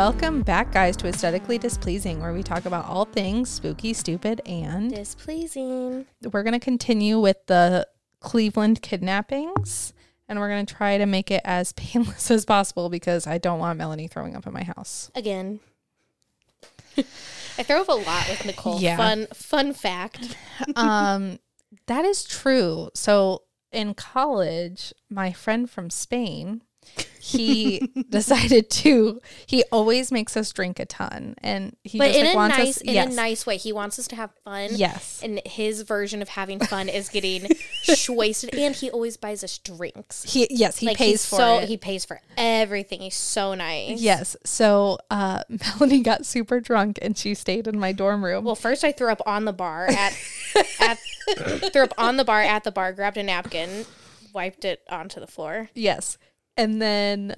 Welcome back, guys, to Aesthetically Displeasing, where we talk about all things spooky, stupid, and Displeasing. we're going to continue with the Cleveland kidnappings. And we're going to try to make it as painless as possible because I don't want Melanie throwing up in my house. Again. I throw up a lot with Nicole. Yeah. Fun fun fact. um, that is true. So in college, my friend from Spain, he decided to. He always makes us drink a ton, and he But just in like, a wants nice us. in yes, a nice way. He wants us to have fun. yes, And his version of having fun is getting wasted. And he always buys us drinks. he yes he like pays for so it. he pays for everything. He's so nice. Yes. So uh, Melanie got super drunk and she stayed in my dorm room. Well, first I threw up on the bar at at threw up on the bar at the bar, grabbed a napkin, wiped it onto the floor. yes. And then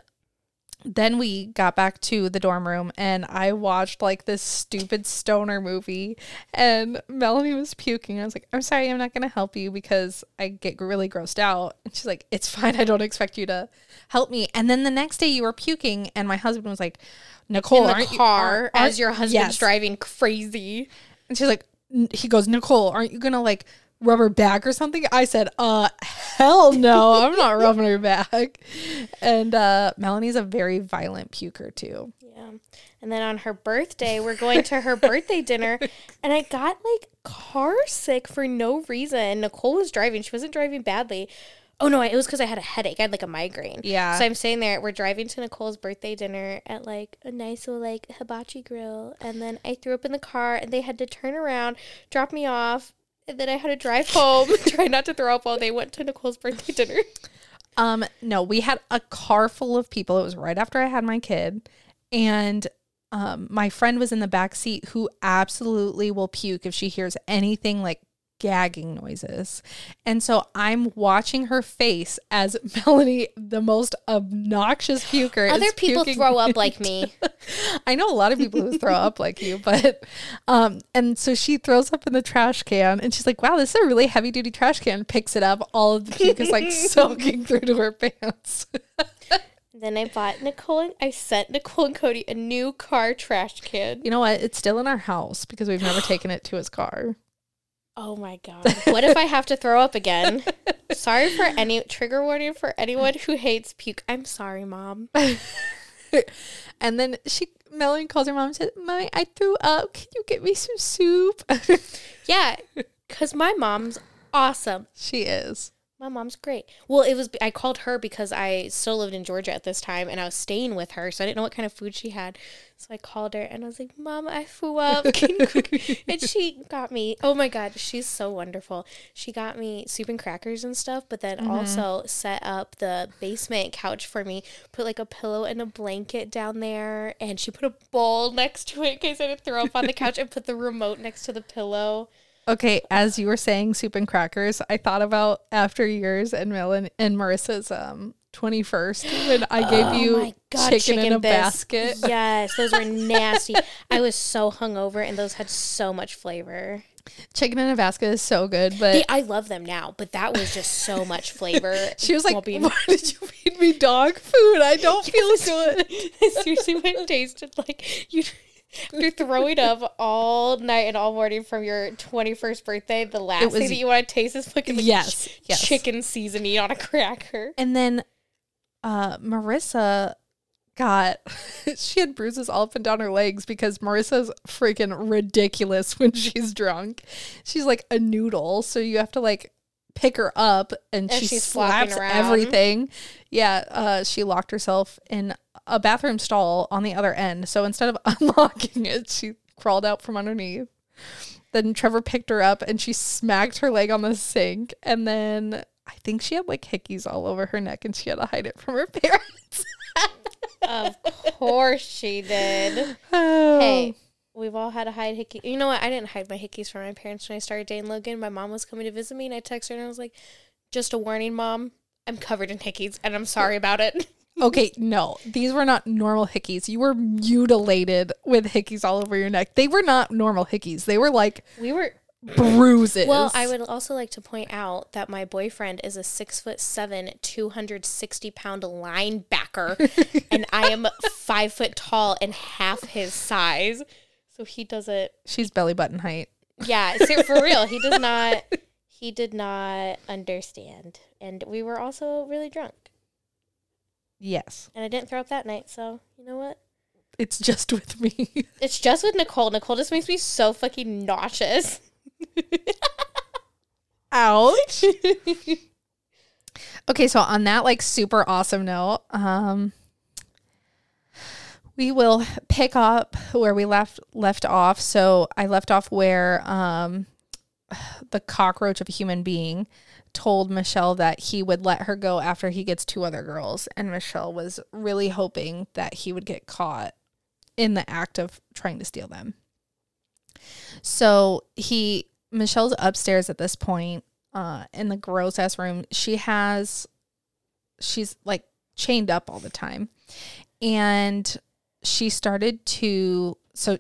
then we got back to the dorm room and I watched like this stupid stoner movie and Melanie was puking. I was like, I'm sorry, I'm not going to help you because I get really grossed out. And she's like, It's fine. I don't expect you to help me. And then the next day you were puking and my husband was like, Nicole, In the aren't you- car aren't- as your husband's Yes. driving crazy. And she's like, he goes, Nicole, aren't you gonna like rub her back or something? I said, uh, hell no, I'm not rubbing her back. And uh, Melanie's a very violent puker too. Yeah. And then on her birthday, we're going to her birthday dinner, and I got like car sick for no reason. Nicole was driving; she wasn't driving badly. Oh no, it was because I had a headache. I had like a migraine. Yeah. So I'm sitting there. We're driving to Nicole's birthday dinner at like a nice little like hibachi grill, and then I threw up in the car, and they had to turn around, drop me off, and then I had to drive home, try not to throw up while they went to Nicole's birthday dinner. Um, no, we had a car full of people. It was right after I had my kid, and um, my friend was in the back seat who absolutely will puke if she hears anything like gagging noises. And so I'm watching her face as Melanie, the most obnoxious puker, Other people throw up like me. I know a lot of people who throw up like you, but um, and so she throws up in the trash can, and she's like, "Wow, this is a really heavy duty trash can." Picks it up, all of the puke is like soaking through to her pants. Then I bought Nicole. And, I sent Nicole and Cody a new car trash can. You know what? It's still in our house because we've never taken it to his car. Oh my god! What if I have to throw up again? sorry for any trigger warning for anyone who hates puke. I'm sorry, mom. And then she, Melanie calls her mom and says, "My, I threw up. Can you get me some soup?" Yeah, because my mom's awesome. she is. My mom's great. Well, it was I called her because I still lived in Georgia at this time and I was staying with her, so I didn't know what kind of food she had. So I called her and I was like, "Mom, I threw up." Can you cook?" and she got me. Oh my god, she's so wonderful. She got me soup and crackers and stuff, but then mm-hmm. also set up the basement couch for me. Put like a pillow and a blanket down there, and she put a bowl next to it in case I didn't throw up on the couch, and put the remote next to the pillow. Okay, as you were saying soup and crackers, I thought about after years and and Marissa's um 21st when I gave Oh you God, chicken, in a bis- basket. Yes, those were nasty. I was so hungover, and those had so much flavor. Chicken in a basket is so good, but They- I love them now, but that was just so much flavor. she was like, while being- "Why did you feed me dog food? I don't feel good." seriously, when it tasted like you. After throwing up all night and all morning from your 21st birthday, the last was- thing that you want to taste is fucking like Yes, ch- yes. chicken seasoning on a cracker. And then uh Marissa got she had bruises all up and down her legs because Marissa's freaking ridiculous when she's drunk. She's like a noodle, so you have to like pick her up and, And she slaps everything. Yeah, uh she locked herself in a bathroom stall on the other end. So instead of unlocking it, she crawled out from underneath. Then Trevor picked her up and she smacked her leg on the sink. And then I think she had like hickeys all over her neck and she had to hide it from her parents. Of course she did. Oh. Hey, we've all had to hide hickey. You know what? I didn't hide my hickeys from my parents when I started dating Logan. My mom was coming to visit me, and I texted her and I was like, "Just a warning, mom. I'm covered in hickeys, and I'm sorry about it." Okay, no, these were not normal hickeys. You were mutilated with hickeys all over your neck. They were not normal hickeys. They were like We were bruises. Well, I would also like to point out that my boyfriend is a six foot seven, 260 pound linebacker, and I am five foot tall and half his size. So he doesn't, She's belly button height. yeah, so for real, he does not, he did not understand. And we were also really drunk. Yes. And I didn't throw up that night. So, you know what? It's just with me. It's just with Nicole. Nicole just makes me so fucking nauseous. Ouch. okay, so on that like super awesome note, um we will pick up where we left left off. So I left off where um the cockroach of a human being told Michelle that he would let her go after he gets two other girls and Michelle was really hoping that he would get caught in the act of trying to steal them. So he Michelle's upstairs at this point, uh, in the gross ass room. She has she's like chained up all the time. And she started to so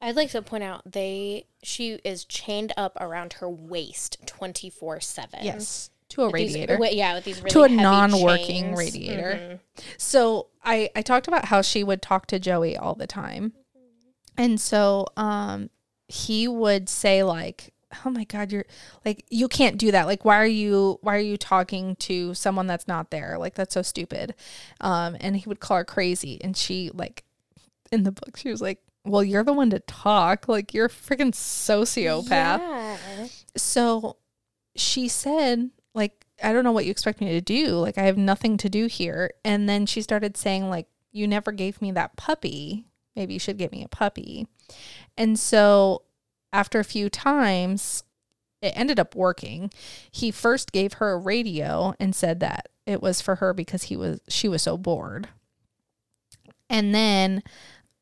I'd like to point out they she is chained up around her waist twenty four seven. yes, to a With these- radiator. wi- yeah, with these really To a non-working chains. radiator. Mhm. So I I talked about how she would talk to Joey all the time. And so um he would say like oh my god you're like you can't do that like why are you why are you talking to someone that's not there like that's so stupid um and he would call her crazy and she like in the book she was like well you're the one to talk. Like you're a freaking sociopath. Yeah. so she said like i don't know what you expect me to do. Like i have nothing to do here. And then she started saying like you never gave me that puppy. Maybe you should get me a puppy. And so after a few times it ended up working. He first gave her a radio and said that it was for her because he was she was so bored. And then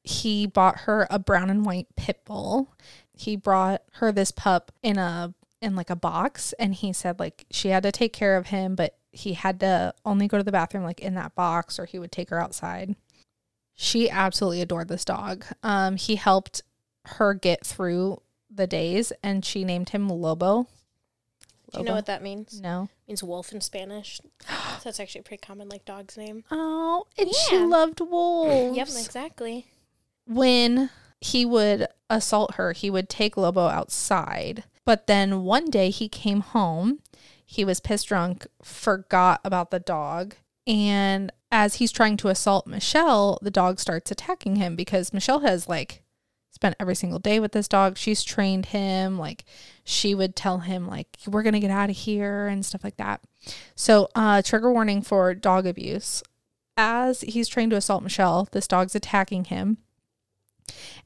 he bought her a brown and white pit bull he brought her this pup in a in like a box and he said like she had to take care of him but he had to only go to the bathroom like in that box or he would take her outside she absolutely adored this dog um he helped her get through the days and she named him lobo Do you know what that means? no It means wolf in Spanish. so that's actually a pretty common like dog's name. oh and she loved wolves Yep, exactly. When he would assault her, he would take Lobo outside. But then one day he came home, he was pissed drunk, forgot about the dog. And as he's trying to assault Michelle, the dog starts attacking him because Michelle has like spent every single day with this dog. She's trained him. Like she would tell him like, we're going to get out of here and stuff like that. So, uh, trigger warning for dog abuse. As he's trying to assault Michelle, this dog's attacking him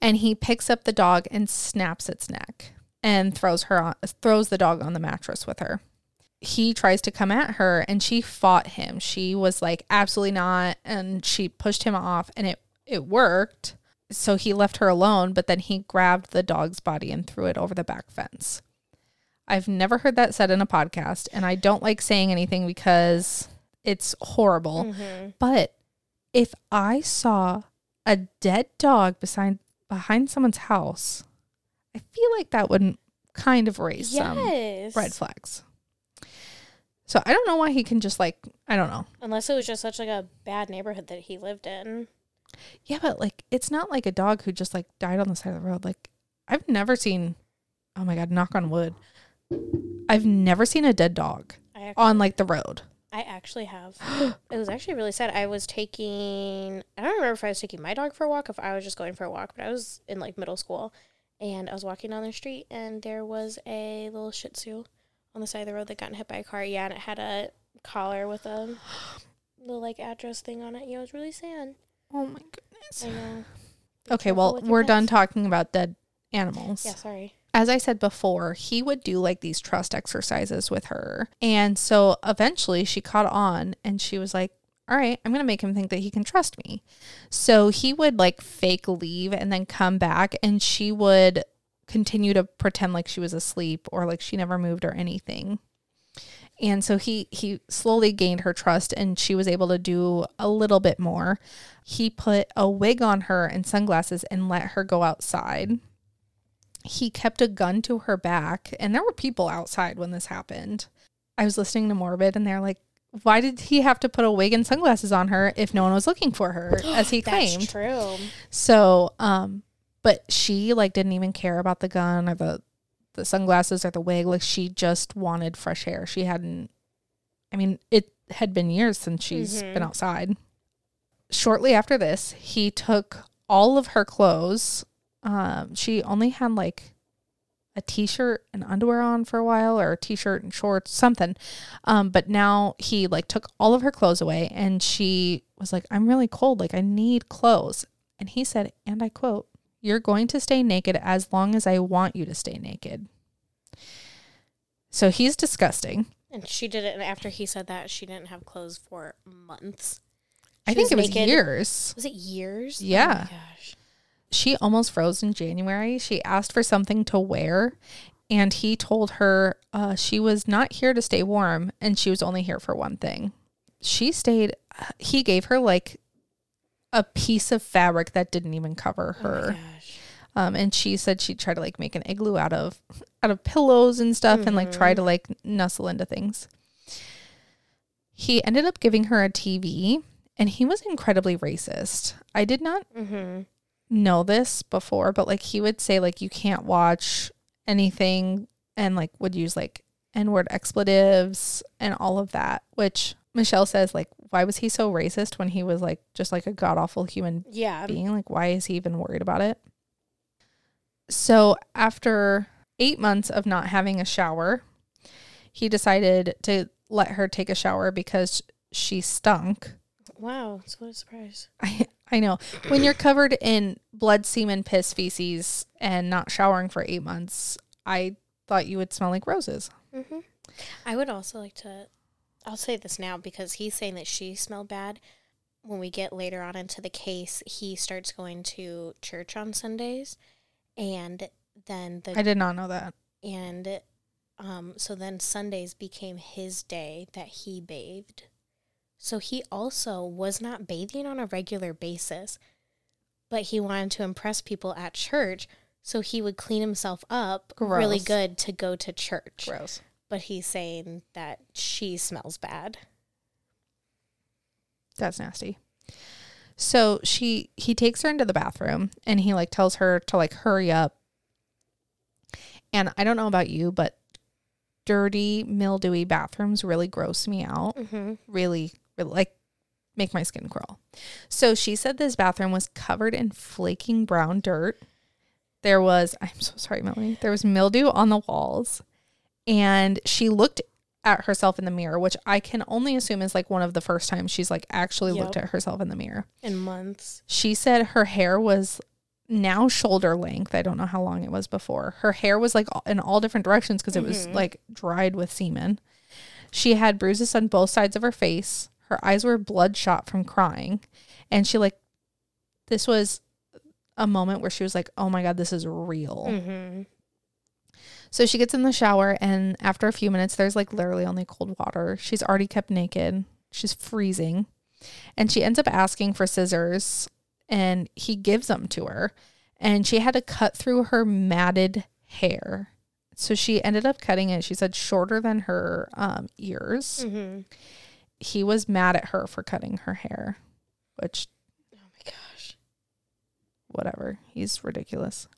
and he picks up the dog and snaps its neck and throws her on throws the dog on the mattress with her. He tries to come at her and she fought him. She was like absolutely not and she pushed him off and it it worked. So he left her alone, but then he grabbed the dog's body and threw it over the back fence. I've never heard that said in a podcast and I don't like saying anything because it's horrible. Mm-hmm. But if I saw a dead dog beside behind someone's house, I feel like that would kind of raise some red flags. So I don't know why he can just like I don't know. Unless it was just such like a bad neighborhood that he lived in. Yeah, but like it's not like a dog who just like died on the side of the road. Like I've never seen oh my god, knock on wood. I've never seen a dead dog on like the road. I actually have. it was actually really sad. I was taking I don't remember if I was taking my dog for a walk, if I was just going for a walk, but I was in like middle school and I was walking down the street and there was a little shih tzu on the side of the road that got hit by a car. Yeah, and it had a collar with a little like address thing on it. Yeah, it was really sad. Oh my goodness. I know. Be Okay, well, we're done talking about dead animals. Yeah, sorry. As I said before, he would do like these trust exercises with her. And so eventually she caught on and she was like, all right, I'm going to make him think that he can trust me. So he would like fake leave and then come back and she would continue to pretend like she was asleep or like she never moved or anything. And so he he slowly gained her trust and she was able to do a little bit more. He put a wig on her and sunglasses and let her go outside he kept a gun to her back, and there were people outside when this happened. I was listening to Morbid, and they're like, why did he have to put a wig and sunglasses on her if no one was looking for her, as he claimed? That's true. So, um, but she like didn't even care about the gun or the the sunglasses or the wig. Like she just wanted fresh air. She hadn't. I mean, it had been years since she's Mhm. been outside. Shortly after this, he took all of her clothes. Um, she only had like a t-shirt and underwear on for a while or a t-shirt and shorts something um but now he like took all of her clothes away and she was like i'm really cold like i need clothes and he said and i quote you're going to stay naked as long as i want you to stay naked so he's disgusting And she did it, and after he said that, she didn't have clothes for months. i She think it was naked- years Was it years? Yeah. Oh gosh. She almost froze in January. She asked for something to wear, and he told her uh, she was not here to stay warm and she was only here for one thing. She stayed, he gave her like a piece of fabric that didn't even cover Oh her. gosh. Um, and she said she tried to like make an igloo out of out of pillows and stuff and like try to like nuzzle into things. He ended up giving her a TV and he was incredibly racist. I did not Mm-hmm. Know this before, but like he would say like you can't watch anything and like would use like n-word expletives and all of that, which Michelle says like why was he so racist when he was like just like a god awful human Yeah. being? Like why is he even worried about it? So after 8 months of not having a shower, he decided to let her take a shower because she stunk. Wow. It's what a surprise. I I know. When you're covered in blood, semen, piss, feces, and not showering for eight months, I thought you would smell like roses. Mm-hmm. I would also like to. I'll say this now because he's saying that she smelled bad. When we get later on into the case, he starts going to church on Sundays, and then the I did not know that. and um, so then Sundays became his day that he bathed. So he also was not bathing on a regular basis, but he wanted to impress people at church, so he would clean himself up really good to go to church. Gross. But he's saying that she smells bad. That's nasty. So she he takes her into the bathroom and he like tells her to like hurry up. And I don't know about you, but dirty, mildewy bathrooms really gross me out. Mm-hmm. really, really like make my skin crawl. So she said this bathroom was covered in flaking brown dirt. There was, I'm so sorry, Melanie. There was mildew on the walls. And she looked at herself in the mirror, which I can only assume is like one of the first times she's like actually looked at herself in the mirror. In months. She said her hair was now shoulder length. I don't know how long it was before. Her hair was like in all different directions because it was Mhm. like dried with semen. She had bruises on both sides of her face. Her eyes were bloodshot from crying. And she like this was a moment where she was like, "Oh my god, this is real." Mm-hmm. So she gets in the shower, and after a few minutes, there's like literally only cold water. She's already kept naked. She's freezing. And she ends up asking for scissors, and he gives them to her. And she had to cut through her matted hair. So she ended up cutting it, she said, shorter than her um, ears. Mm-hmm. He was mad at her for cutting her hair, which Oh my gosh. whatever. He's ridiculous.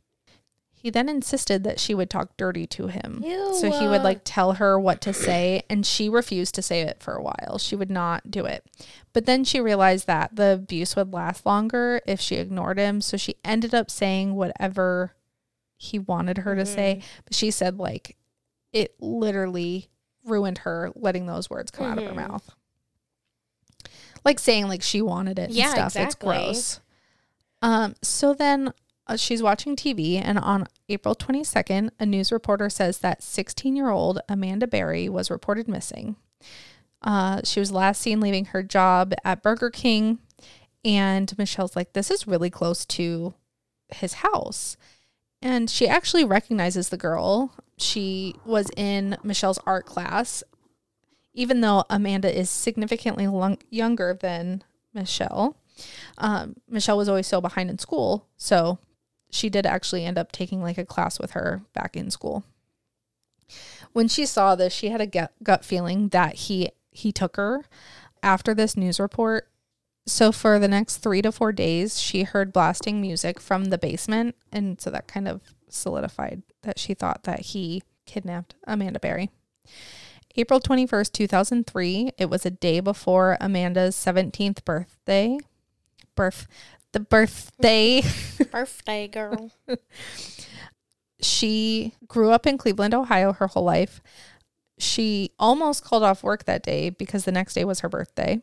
He then insisted that she would talk dirty to him. Ew. So he would like tell her what to say, and she refused to say it for a while. She would not do it. But then she realized that the abuse would last longer if she ignored him. So she ended up saying whatever he wanted her to say. But she said, like, it literally ruined her letting those words come out of her Mhm. mouth. Like saying, like, she wanted it and Yeah, stuff. It's gross. Um, so then uh, she's watching TV, and on April 22nd, a news reporter says that 16 year old Amanda Berry was reported missing. Uh, she was last seen leaving her job at Burger King, and Michelle's like, This is really close to his house. And she actually recognizes the girl. She was in Michelle's art class, even though Amanda is significantly lung- younger than Michelle. Um, Michelle was always so behind in school, so she did actually end up taking like a class with her back in school. When she saw this, she had a gut, gut feeling that he he took her after this news report. So for the next 3 to 4 days, she heard blasting music from the basement and so that kind of solidified that she thought that he kidnapped Amanda Berry. April 21st, 2003, it was a day before Amanda's 17th birthday. Birth the birthday. Birthday girl. she grew up in Cleveland, Ohio her whole life. She almost called off work that day because the next day was her birthday.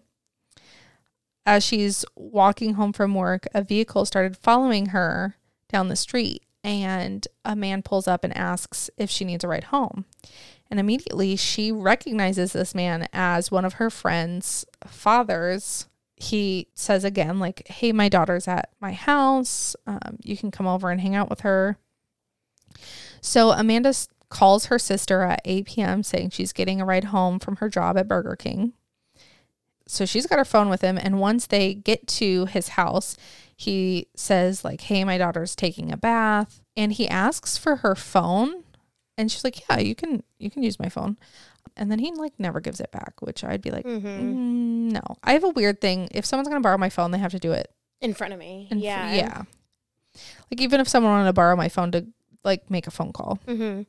As she's walking home from work, a vehicle started following her down the street, and a man pulls up and asks if she needs a ride home. And immediately she recognizes this man as one of her friend's fathers. He says again, like, hey, my daughter's at my house. Um, you can come over and hang out with her. So Amanda calls her sister at 8 p.m. saying she's getting a ride home from her job at Burger King. So she's got her phone with him. And once they get to his house, he says, like, hey, my daughter's taking a bath. And he asks for her phone. And she's like, yeah, you can you can use my phone. And then he like never gives it back, which I'd be like, hmm mm, no. I have a weird thing. If someone's gonna borrow my phone, they have to do it. In front of me. in fr- yeah. yeah. Like even if someone wanted to borrow my phone to like make a phone call. hmm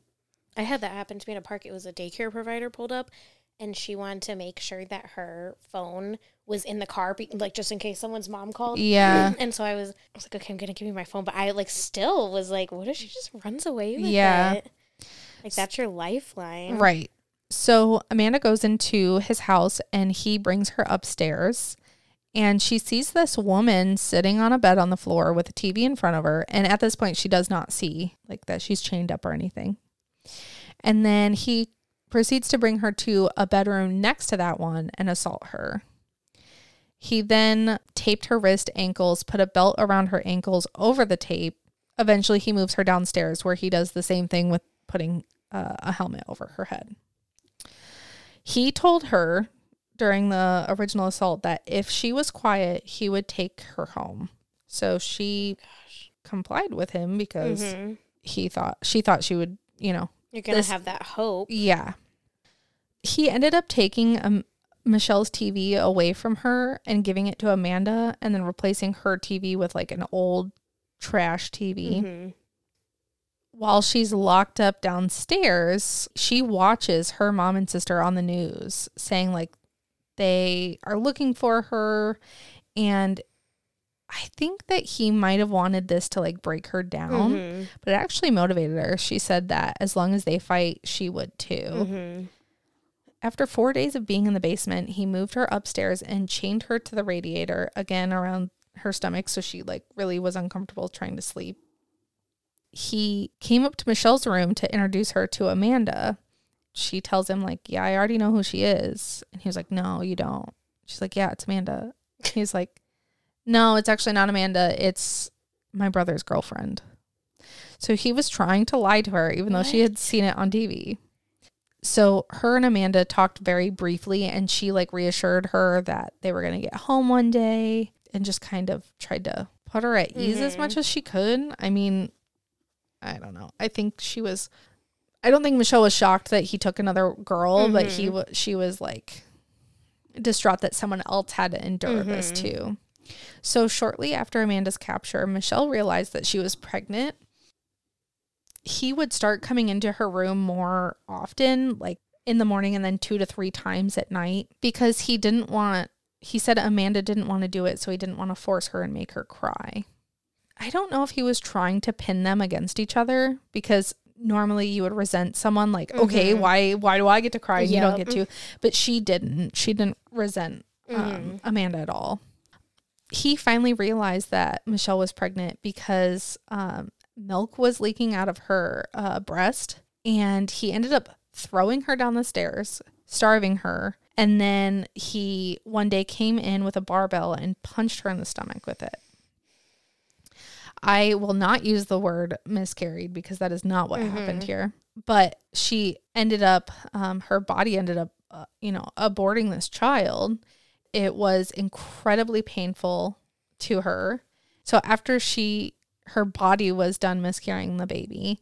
I had that happen to me in a park. It was a daycare provider pulled up, and she wanted to make sure that her phone was in the car, be- like just in case someone's mom called. Yeah. And so I was, I was like, okay, I'm gonna give you my phone, but I like still was like, what if she just runs away with Yeah. Like that's your lifeline, Right. So Amanda goes into his house and he brings her upstairs and she sees this woman sitting on a bed on the floor with a TV in front of her. And at this point, she does not see like that she's chained up or anything. And then he proceeds to bring her to a bedroom next to that one and assault her. He then taped her wrist, ankles, put a belt around her ankles over the tape. Eventually, he moves her downstairs where he does the same thing with putting uh, a helmet over her head. He told her during the original assault that if she was quiet, he would take her home. So she complied with him because hmm he thought she thought she would, you know, You're gonna This- have that hope. yeah. He ended up taking um, Michelle's TV away from her and giving it to Amanda and then replacing her TV with like an old trash TV. Mhm. While she's locked up downstairs, she watches her mom and sister on the news saying like they are looking for her and I think that he might have wanted this to like break her down, Mhm. but it actually motivated her. She said that as long as they fight, she would too. Mhm. After four days of being in the basement, he moved her upstairs and chained her to the radiator again around her stomach so she like really was uncomfortable trying to sleep. He came up to Michelle's room to introduce her to Amanda. She tells him like, "Yeah, I already know who she is." And he was like, "No, you don't." She's like, "Yeah, it's Amanda." He's like, "No, it's actually not Amanda. It's my brother's girlfriend." So he was trying to lie to her even though she had seen it on TV. So her and Amanda talked very briefly and she like reassured her that they were going to get home one day and just kind of tried to put her at ease as Mhm. much as she could. I mean, I don't know. I think she was I don't think Michelle was shocked that he took another girl, but he Mhm. was she was like distraught that someone else had to endure this Mhm. too. So shortly after Amanda's capture, Michelle realized that she was pregnant he would start coming into her room more often, like in the morning and then two to three times at night, because he didn't want, he said Amanda didn't want to do it, so he didn't want to force her and make her cry. I don't know if he was trying to pin them against each other because normally you would resent someone like, okay, Mhm. why why do I get to cry and you don't get to? But she didn't. She didn't resent um, Mhm. Amanda at all. He finally realized that Michelle was pregnant because um, milk was leaking out of her uh, breast, and he ended up throwing her down the stairs, starving her. And then he one day came in with a barbell and punched her in the stomach with it. I will not use the word miscarried because that is not what happened Mhm. here. But she ended up, um, her body ended up, uh, you know, aborting this child. It was incredibly painful to her. So after she, her body was done miscarrying the baby.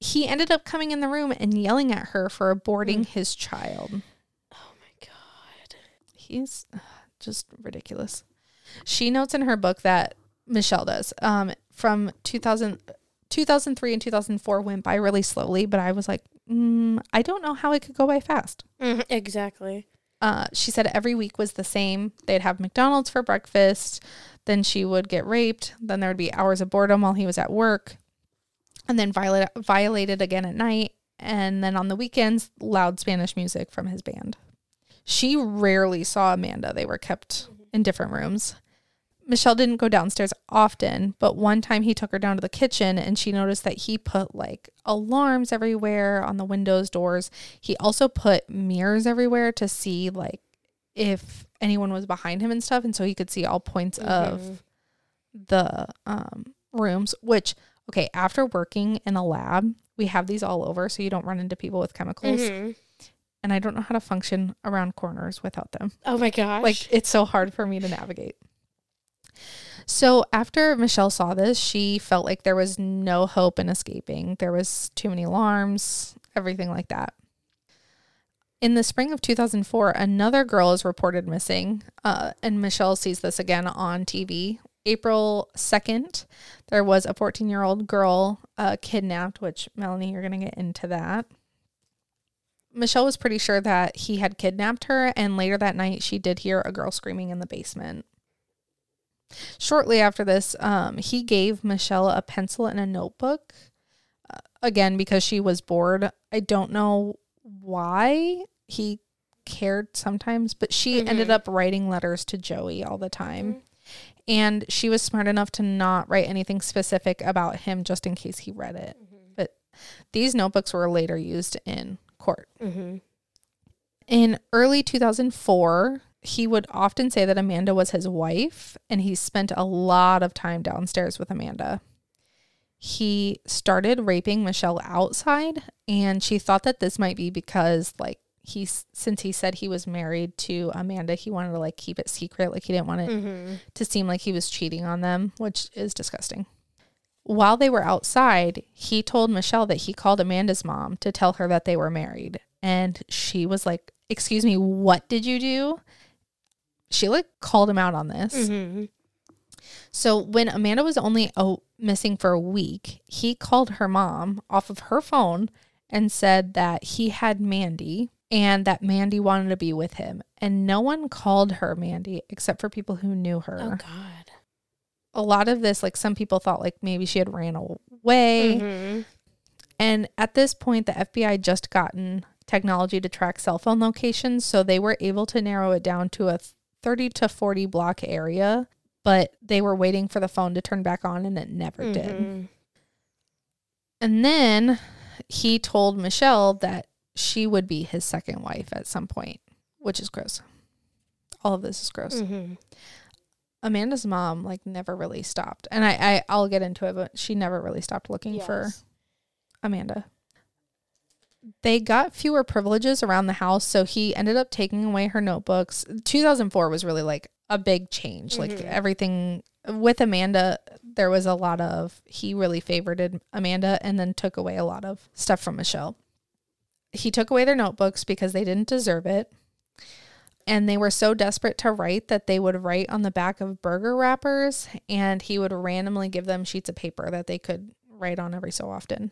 He ended up coming in the room and yelling at her for aborting his child. Oh my god. He's uh, just ridiculous. She notes in her book that Michelle does um, from 2000, 2003 and 2004 went by really slowly, but I was like, mm, I don't know how it could go by fast. Mhm, exactly. Uh, she said every week was the same. They'd have McDonald's for breakfast. Then she would get raped. Then there would be hours of boredom while he was at work. And then violate, violated again at night. And then on the weekends, loud Spanish music from his band. She rarely saw Amanda. They were kept in different rooms. Michelle didn't go downstairs often, but one time he took her down to the kitchen and she noticed that he put like alarms everywhere on the windows, doors. He also put mirrors everywhere to see like if anyone was behind him and stuff. And so he could see all points Mhm. of the um, rooms, which, okay, after working in a lab, we have these all over so you don't run into people with chemicals. Mhm. And I don't know how to function around corners without them. Oh my gosh. Like it's so hard for me to navigate. So after Michelle saw this, she felt like there was no hope in escaping. There was too many alarms, everything like that. In the spring of 2004, another girl is reported missing, uh, and Michelle sees this again on TV. April 2nd, there was a 14 year old girl uh, kidnapped, which, Melanie, you're going to get into that. Michelle was pretty sure that he had kidnapped her, and later that night, she did hear a girl screaming in the basement. Shortly after this, um, he gave Michelle a pencil and a notebook. Uh, again, because she was bored. I don't know why he cared sometimes, but she ended Mhm. up writing letters to Joey all the time. Mhm. And she was smart enough to not write anything specific about him just in case he read it. But these notebooks were later used in court. Mhm. In early 2004, he would often say that Amanda was his wife, and he spent a lot of time downstairs with Amanda. He started raping Michelle outside, and she thought that this might be because, like, he since he said he was married to Amanda, he wanted to like keep it secret, like he didn't want it Mhm. to seem like he was cheating on them, which is disgusting. While they were outside, he told Michelle that he called Amanda's mom to tell her that they were married. And she was like, Excuse me, what did you do? She like called him out on this. Mhm. So when Amanda was only oh, missing for a week, he called her mom off of her phone and said that he had Mandy and that Mandy wanted to be with him. And no one called her Mandy except for people who knew her Oh god. a lot of this, like some people thought like maybe she had ran away. Mhm. And at this point, the FBI had just gotten technology to track cell phone locations. So they were able to narrow it down to a 30 to 40 block area. But they were waiting for the phone to turn back on and it never did. Mhm. And then he told Michelle that she would be his second wife at some point, which is gross. All of this is gross. Mhm. Amanda's mom like never really stopped. And I, I I'll get into it, but she never really stopped looking for Amanda. They got fewer privileges around the house, so he ended up taking away her notebooks. 2004 was really like a big change. Like Mhm. everything with Amanda, there was a lot of he really favored Amanda and then took away a lot of stuff from Michelle. He took away their notebooks because they didn't deserve it. And they were so desperate to write that they would write on the back of burger wrappers and he would randomly give them sheets of paper that they could write on every so often.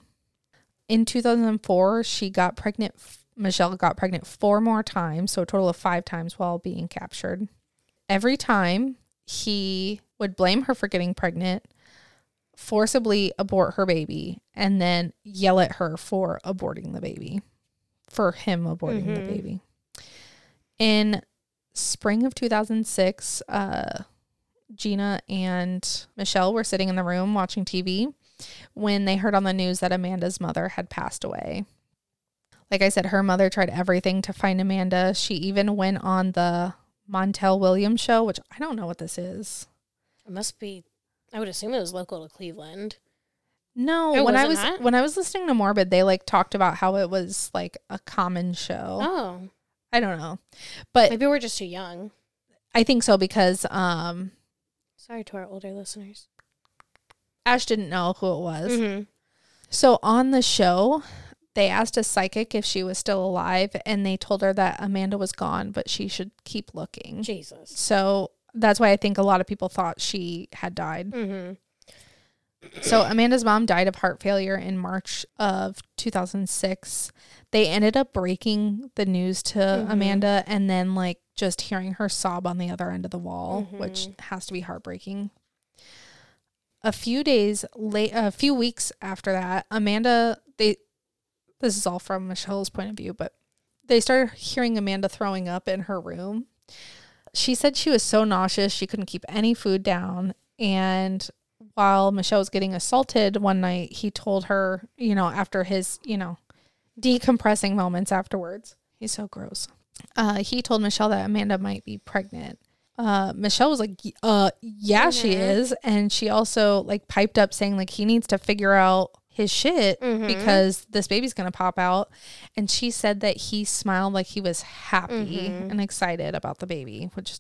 In 2004, she got pregnant. Michelle got pregnant four more times, so a total of five times while being captured. Every time he would blame her for getting pregnant, forcibly abort her baby, and then yell at her for aborting the baby, for him aborting the Mhm. baby. In spring of 2006, uh, Gina and Michelle were sitting in the room watching TV when they heard on the news that Amanda's mother had passed away. Like I said, her mother tried everything to find Amanda. She even went on the Montel Williams show, which I don't know what this is. It must be. I would assume it was local to Cleveland. No, Oh, when I was not? when I was listening to Morbid, they like talked about how it was like a common show. Oh, I don't know. But maybe we're just too young. I think so because um Sorry to our older listeners. Ash didn't know who it was. Mm-hmm. So on the show, they asked a psychic if she was still alive, and they told her that Amanda was gone, but she should keep looking. Jesus. So that's why I think a lot of people thought she had died. Mm-hmm. So Amanda's mom died of heart failure in March of 2006. They ended up breaking the news to Mhm. Amanda and then like just hearing her sob on the other end of the wall, which Mhm. has to be heartbreaking. A few days late a few weeks after that, Amanda they this is all from Michelle's point of view, but they started hearing Amanda throwing up in her room. She said she was so nauseous she couldn't keep any food down and while Michelle was getting assaulted one night, he told her, you know, after his, you know, decompressing moments afterwards. He's so gross. Uh, he told Michelle that Amanda might be pregnant. Uh, Michelle was like, uh, yeah, she Mhm. is. And she also like piped up saying like he needs to figure out his shit Mhm. because this baby's going to pop out. And she said that he smiled like he was happy Mhm. and excited about the baby, which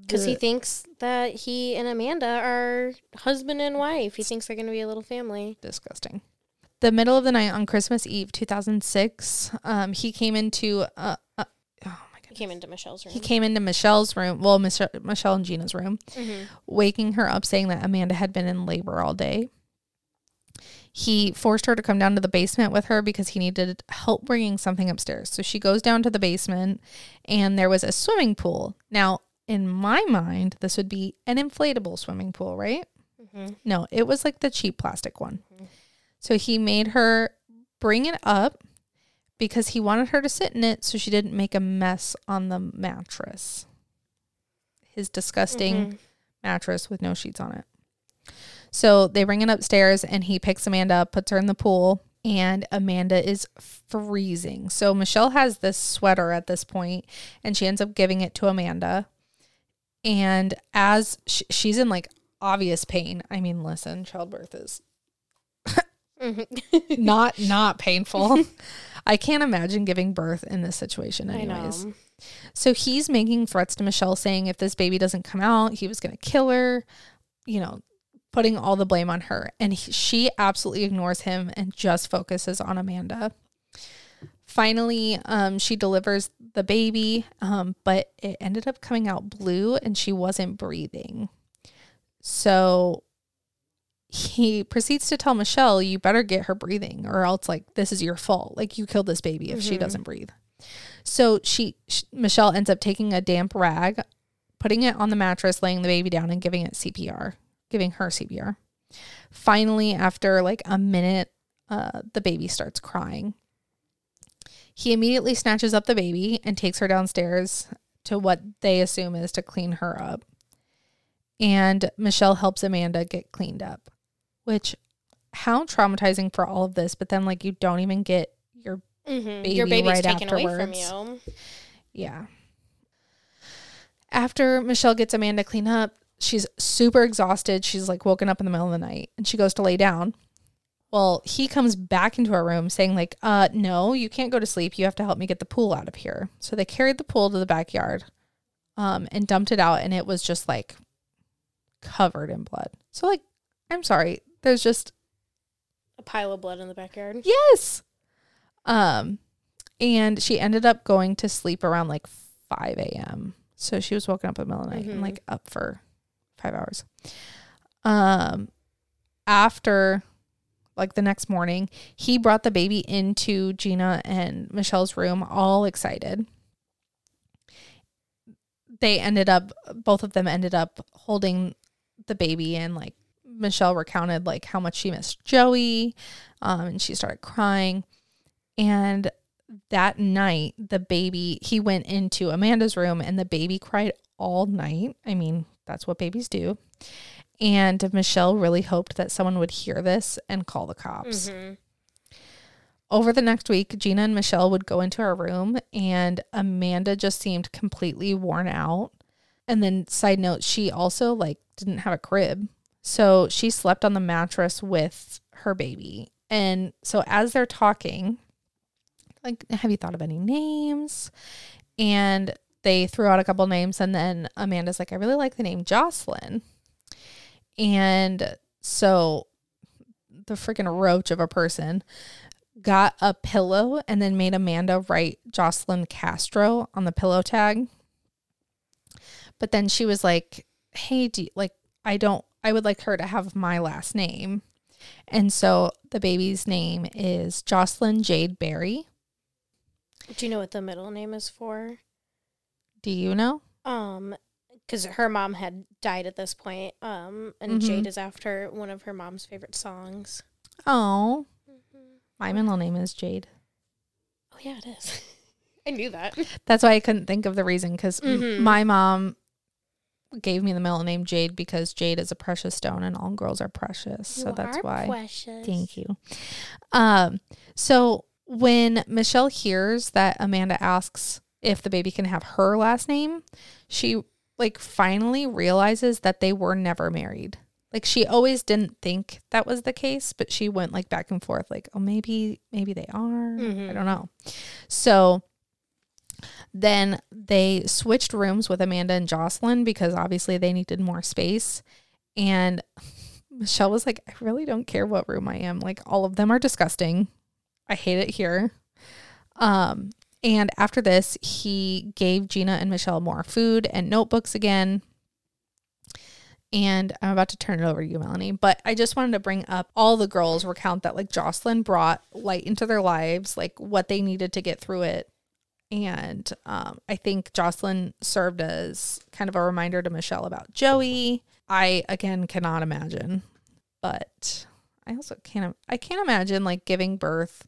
Because he thinks that he and Amanda are husband and wife. He thinks they're going to be a little family. disgusting. The middle of the night on Christmas Eve, 2006, um, he came into, uh, uh, oh my He god, came into Michelle's room. he came into Michelle's room, well, Michelle, Michelle and Gina's room, Mhm. waking her up, saying that Amanda had been in labor all day. He forced her to come down to the basement with her because he needed help bringing something upstairs. So she goes down to the basement, and there was a swimming pool. Now, in my mind, this would be an inflatable swimming pool, right? Mhm. No, it was like the cheap plastic one. Mhm. So he made her bring it up because he wanted her to sit in it so she didn't make a mess on the mattress. His disgusting Mhm. mattress with no sheets on it. So they bring it upstairs and he picks Amanda up, puts her in the pool, and Amanda is freezing. So Michelle has this sweater at this point and she ends up giving it to Amanda. And as sh- she's in like obvious pain, I mean, listen, childbirth is Mhm. not not painful. I can't imagine giving birth in this situation anyways. So he's making threats to Michelle saying if this baby doesn't come out, he was going to kill her, you know, putting all the blame on her. And he, she absolutely ignores him and just focuses on Amanda. Finally, um, she delivers the baby, um, but it ended up coming out blue and she wasn't breathing. So he proceeds to tell Michelle, you better get her breathing or else like this is your fault. Like you killed this baby if she Mhm. doesn't breathe. So she, sh Michelle ends up taking a damp rag, putting it on the mattress, laying the baby down and giving it CPR, giving her CPR. Finally, after like a minute, uh, the baby starts crying. He immediately snatches up the baby and takes her downstairs to what they assume is to clean her up. And Michelle helps Amanda get cleaned up, which how traumatizing for all of this, but then like you don't even get your Mhm. Baby Your baby's right taken away from afterwards. you. Yeah. After Michelle gets Amanda clean up, she's super exhausted. She's like woken up in the middle of the night and she goes to lay down. Well, he comes back into our room saying, like, uh, no, you can't go to sleep. You have to help me get the pool out of here. So they carried the pool to the backyard um, and dumped it out, and it was just like covered in blood. So, like, I'm sorry. There's just A pile of blood in the backyard. Yes. Um, and she ended up going to sleep around like 5 a.m. So she was woken up in the middle of the night and Mhm. like up for five hours. Um, after like the next morning, he brought the baby into Gina and Michelle's room, all excited. They ended up, both of them ended up holding the baby and like Michelle recounted like how much she missed Joey um, and she started crying. And that night, the baby, he went into Amanda's room and the baby cried all night. I mean, that's what babies do. And Michelle really hoped that someone would hear this and call the cops. Mhm. Over the next week, Gina and Michelle would go into her room, and Amanda just seemed completely worn out. And then, side note, she also like didn't have a crib, so she slept on the mattress with her baby. And so, as they're talking, like, have you thought of any names? And they threw out a couple names, and then Amanda's like, I really like the name Jocelyn. And so the freaking roach of a person got a pillow and then made Amanda write Jocelyn Castro on the pillow tag. But then she was like, "Hey, do you, like I don't I would like her to have my last name." And so the baby's name is Jocelyn Jade Berry. Do you know what the middle name is for? Do you know? Um, because her mom had died at this point. Um, and Mhm. Jade is after one of her mom's favorite songs. Oh, my middle name is Jade. Oh yeah, it is. I knew that. That's why I couldn't think of the reason because Mhm. my mom gave me the middle name Jade because Jade is a precious stone and all girls are precious. so that's why. Precious. Thank you. Um, so when Michelle hears that Amanda asks if the baby can have her last name, she like finally realizes that they were never married. Like she always didn't think that was the case, but she went like back and forth, like, oh, maybe, maybe they are. I Mhm. don't know. So then they switched rooms with Amanda and Jocelyn because obviously they needed more space. And Michelle was like, I really don't care what room I am. Like all of them are disgusting. I hate it here. Um, and after this, he gave Gina and Michelle more food and notebooks again. And I'm about to turn it over to you, Melanie. But I just wanted to bring up all the girls recount that like Jocelyn brought light into their lives, like what they needed to get through it. And um, I think Jocelyn served as kind of a reminder to Michelle about Joey. I again cannot imagine, but I also can't. I can't imagine like giving birth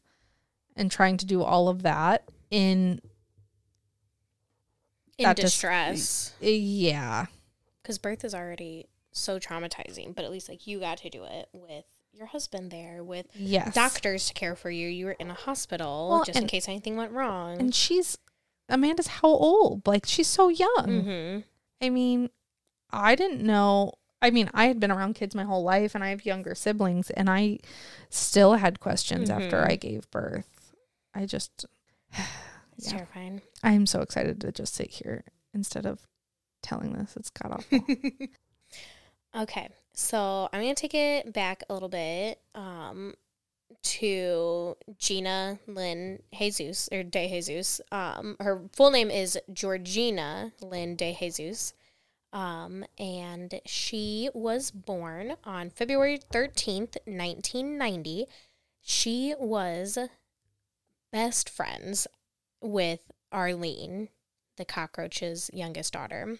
and trying to do all of that in In That distress. yeah Because birth is already so traumatizing, but at least like you got to do it with your husband there, with yes doctors to care for you. You were in a hospital Well, just in case anything went wrong. and she's Amanda's how old? Like she's so young. mm-hmm. I mean, I didn't know. I mean, I had been around kids my whole life and I have younger siblings and I still had questions after Mhm. I gave birth. I just It's Yeah. terrifying. I'm so excited to just sit here instead of telling this. It's god awful. Okay, so I'm gonna take it back a little bit um, to Gina Lynn Jesus or De Jesus. Um, her full name is Georgina Lynn De Jesus, um, and she was born on February thirteenth, nineteen ninety. She was best friends with Arlene, the cockroach's youngest daughter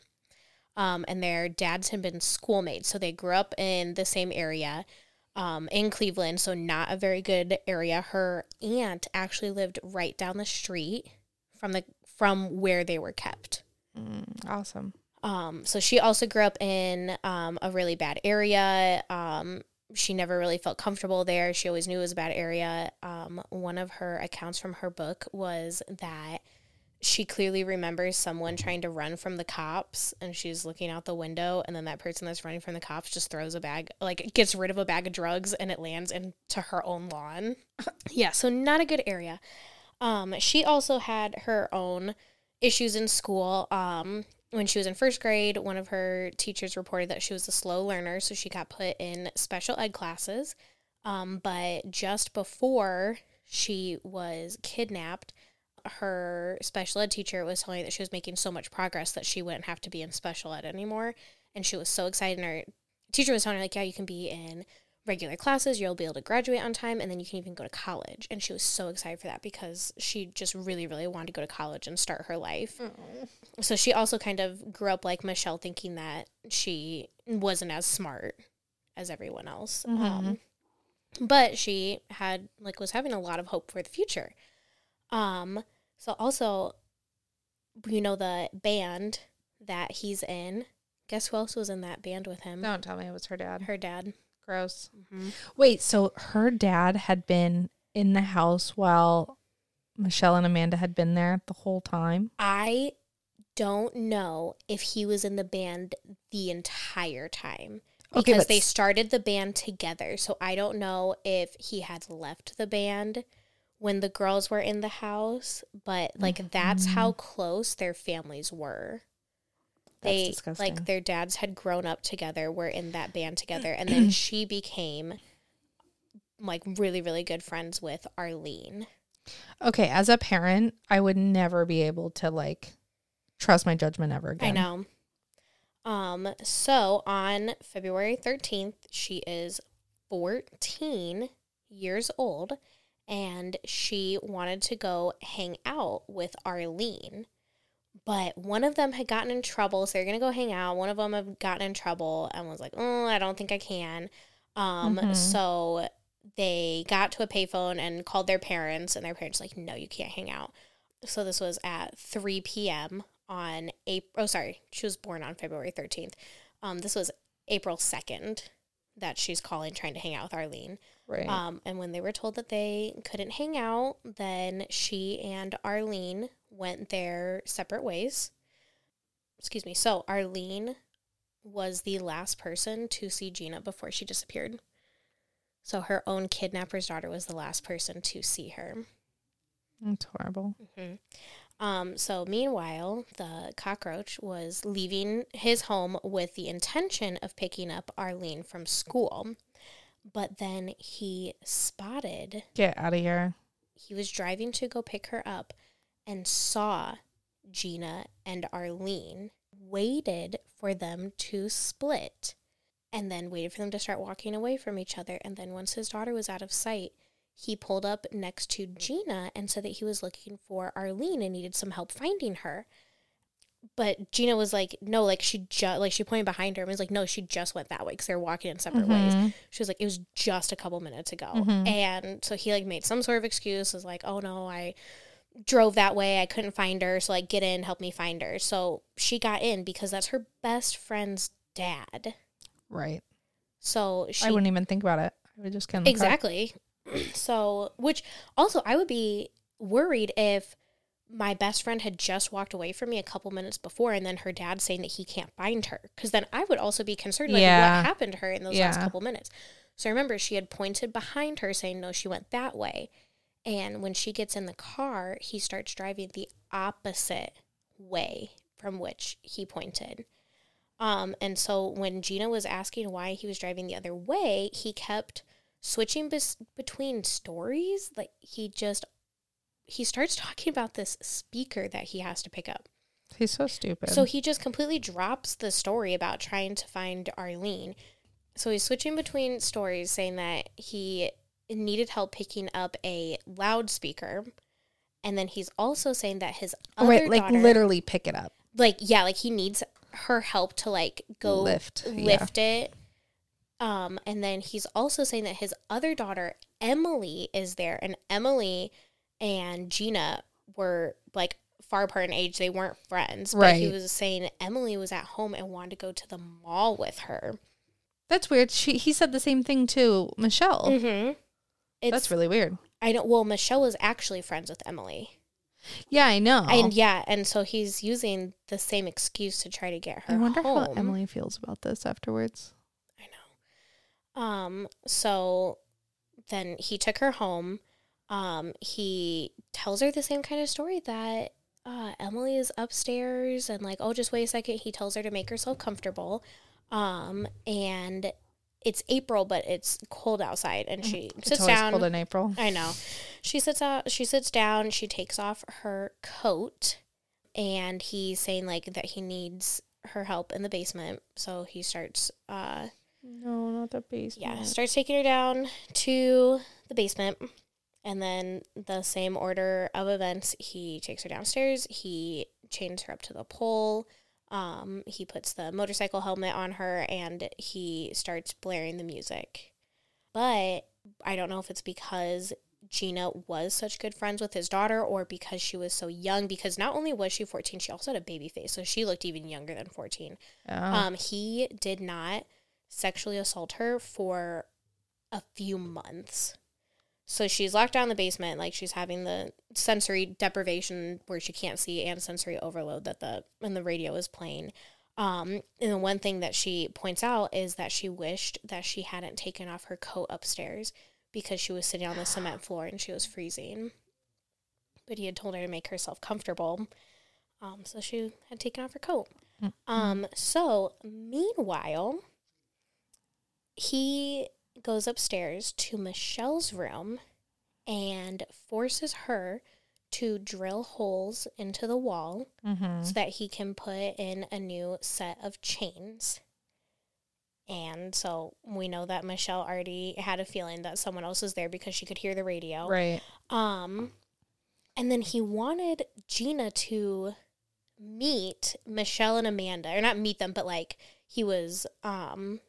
um, and their dads had been schoolmates. So they grew up in the same area um, in Cleveland, so not a very good area. Her aunt actually lived right down the street from the from where they were kept. Mm, awesome. Um, so she also grew up in um, a really bad area. Um, she never really felt comfortable there. She always knew it was a bad area. Um, one of her accounts from her book was that she clearly remembers someone trying to run from the cops and she's looking out the window and then that person that's running from the cops just throws a bag like gets rid of a bag of drugs and it lands into her own lawn. Yeah so not a good area. Um she also had her own issues in school. Um when she was in first grade one of her teachers reported that she was a slow learner so she got put in special ed classes. Um but just before she was kidnapped her special ed teacher was telling her that she was making so much progress that she wouldn't have to be in special ed anymore. And she was so excited. And her teacher was telling her, like, yeah, you can be in regular classes, you'll be able to graduate on time, and then you can even go to college. And she was so excited for that because she just really, really wanted to go to college and start her life. So she also kind of grew up like Michelle, thinking that she wasn't as smart as everyone else. Mhm. Um, but she had like was having a lot of hope for the future. Um, so also, you know, the band that he's in. Guess who else was in that band with him? Don't tell me it was her dad. Her dad. Gross. Mm-hmm. Wait, so her dad had been in the house while Michelle and Amanda had been there the whole time? I don't know if he was in the band the entire time Okay, because but they started the band together. So I don't know if he had left the band when the girls were in the house, but like that's how close their families were. That's they disgusting. like their dads had grown up together, were in that band together, and then she became like really, really good friends with Arlene. Okay, as a parent, I would never be able to like trust my judgment ever again. I know. Um, so on February 13th, she is 14 years old and she wanted to go hang out with Arlene. But one of them had gotten in trouble, so they're gonna go hang out. One of them had gotten in trouble and was like, "Oh, I don't think I can." Um, Mhm. so they got to a payphone and called their parents, and their parents were like, "No, you can't hang out." So this was at 3 p.m. on April. Oh, sorry, she was born on February 13th. Um, this was April 2nd that she's calling, trying to hang out with Arlene. Right. Um, and when they were told that they couldn't hang out, then she and Arlene went their separate ways. Excuse me. So Arlene was the last person to see Gina before she disappeared. So her own kidnapper's daughter was the last person to see her. That's horrible. Um, so meanwhile, the cockroach was leaving his home with the intention of picking up Arlene from school. But then he spotted Get out of here. he was driving to go pick her up and saw Gina and Arlene, waited for them to split, and then waited for them to start walking away from each other. And then once his daughter was out of sight, he pulled up next to Gina and said that he was looking for Arlene and needed some help finding her. But Gina was like, no, like she just like she pointed behind her and was like, no, she just went that way because they're walking in separate ways. Mhm. She was like, it was just a couple minutes ago. Mhm. And so he like made some sort of excuse, was like, oh no, I drove that way. I couldn't find her. So like get in, help me find her. So she got in because that's her best friend's dad. Right. So she I wouldn't even think about it. I would just the car. exactly. So which also I would be worried if my best friend had just walked away from me a couple minutes before and then her dad saying that he can't find her. Because then i would also be concerned like Yeah. what happened to her in those last couple minutes? So remember she had pointed behind her saying no she went that way. And when she gets in the car he starts driving the opposite way from which he pointed. Um, and so when gina was asking why he was driving the other way he kept switching bes- between stories like he just he starts talking about this speaker that he has to pick up He's so stupid. so he just completely drops the story about trying to find arlene so he's switching between stories saying that he needed help picking up a loudspeaker and then he's also saying that his Oh, other Wait, like daughter, literally pick it up. like yeah like he needs her help to like go Lift, yeah. lift it um and then he's also saying that his other daughter emily is there and emily and gina were like far apart in age they weren't friends but he was saying emily was at home and wanted to go to the mall with her That's weird. She he said the same thing to Michelle. mm-hmm. it's That's really weird. i know well michelle was actually friends with emily Yeah, I know. and yeah and so he's using the same excuse to try to get her I wonder home. how Emily feels about this afterwards. Um, so then he took her home. Um, he tells her the same kind of story that uh, Emily is upstairs and like, oh, just wait a second. He tells her to make herself comfortable. Um, and it's April, but it's cold outside, and she It's sits down. cold in April. I know. She sits out. She sits down. She takes off her coat, and he's saying like that he needs her help in the basement. So he starts. Uh, No, not the basement. yeah, starts taking her down to the basement. And then the same order of events, he takes her downstairs, he chains her up to the pole, um, he puts the motorcycle helmet on her, and he starts blaring the music. But I don't know if it's because Gina was such good friends with his daughter or because she was so young, because not only was she 14, she also had a baby face, so she looked even younger than 14. Oh. Um, he did not sexually assault her for a few months. So she's locked down in the basement, like she's having the sensory deprivation where she can't see and sensory overload that the and the radio is playing. Um, and the one thing that she points out is that she wished that she hadn't taken off her coat upstairs because she was sitting on the cement floor and she was freezing. But he had told her to make herself comfortable. Um, so she had taken off her coat. Um, so meanwhile, he goes upstairs to Michelle's room and forces her to drill holes into the wall Mm-hmm. so that he can put in a new set of chains. And so we know that Michelle already had a feeling that someone else was there because she could hear the radio. Right. Um, and then he wanted Gina to meet Michelle and Amanda, or not meet them, but like he was um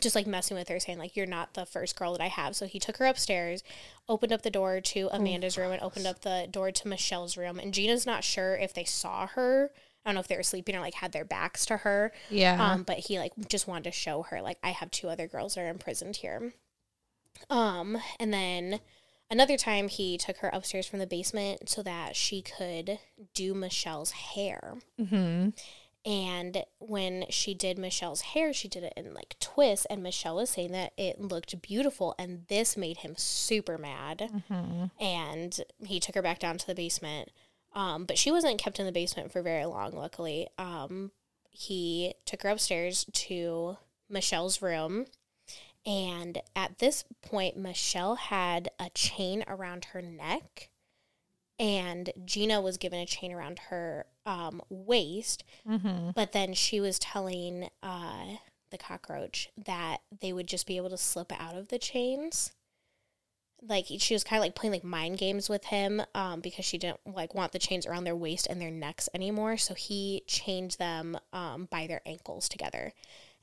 just like messing with her, saying like you're not the first girl that I have. So he took her upstairs, opened up the door to Amanda's room, and opened up the door to Michelle's room. And Gina's not sure if they saw her. I don't know if they were sleeping or like had their backs to her. Yeah. Um, but he like just wanted to show her like I have two other girls that are imprisoned here. Um, and then another time he took her upstairs from the basement so that she could do Michelle's hair. mm-hmm. And when she did Michelle's hair, she did it in like twists, and Michelle was saying that it looked beautiful, and this made him super mad. Mm-hmm. And he took her back down to the basement. Um, but she wasn't kept in the basement for very long, luckily. Um, he took her upstairs to Michelle's room. And at this point, Michelle had a chain around her neck, and Gina was given a chain around her um, waist. Mm-hmm. But then she was telling uh, the cockroach that they would just be able to slip out of the chains. Like she was kind of like playing like mind games with him um, because she didn't like want the chains around their waist and their necks anymore. So he chained them um, by their ankles together,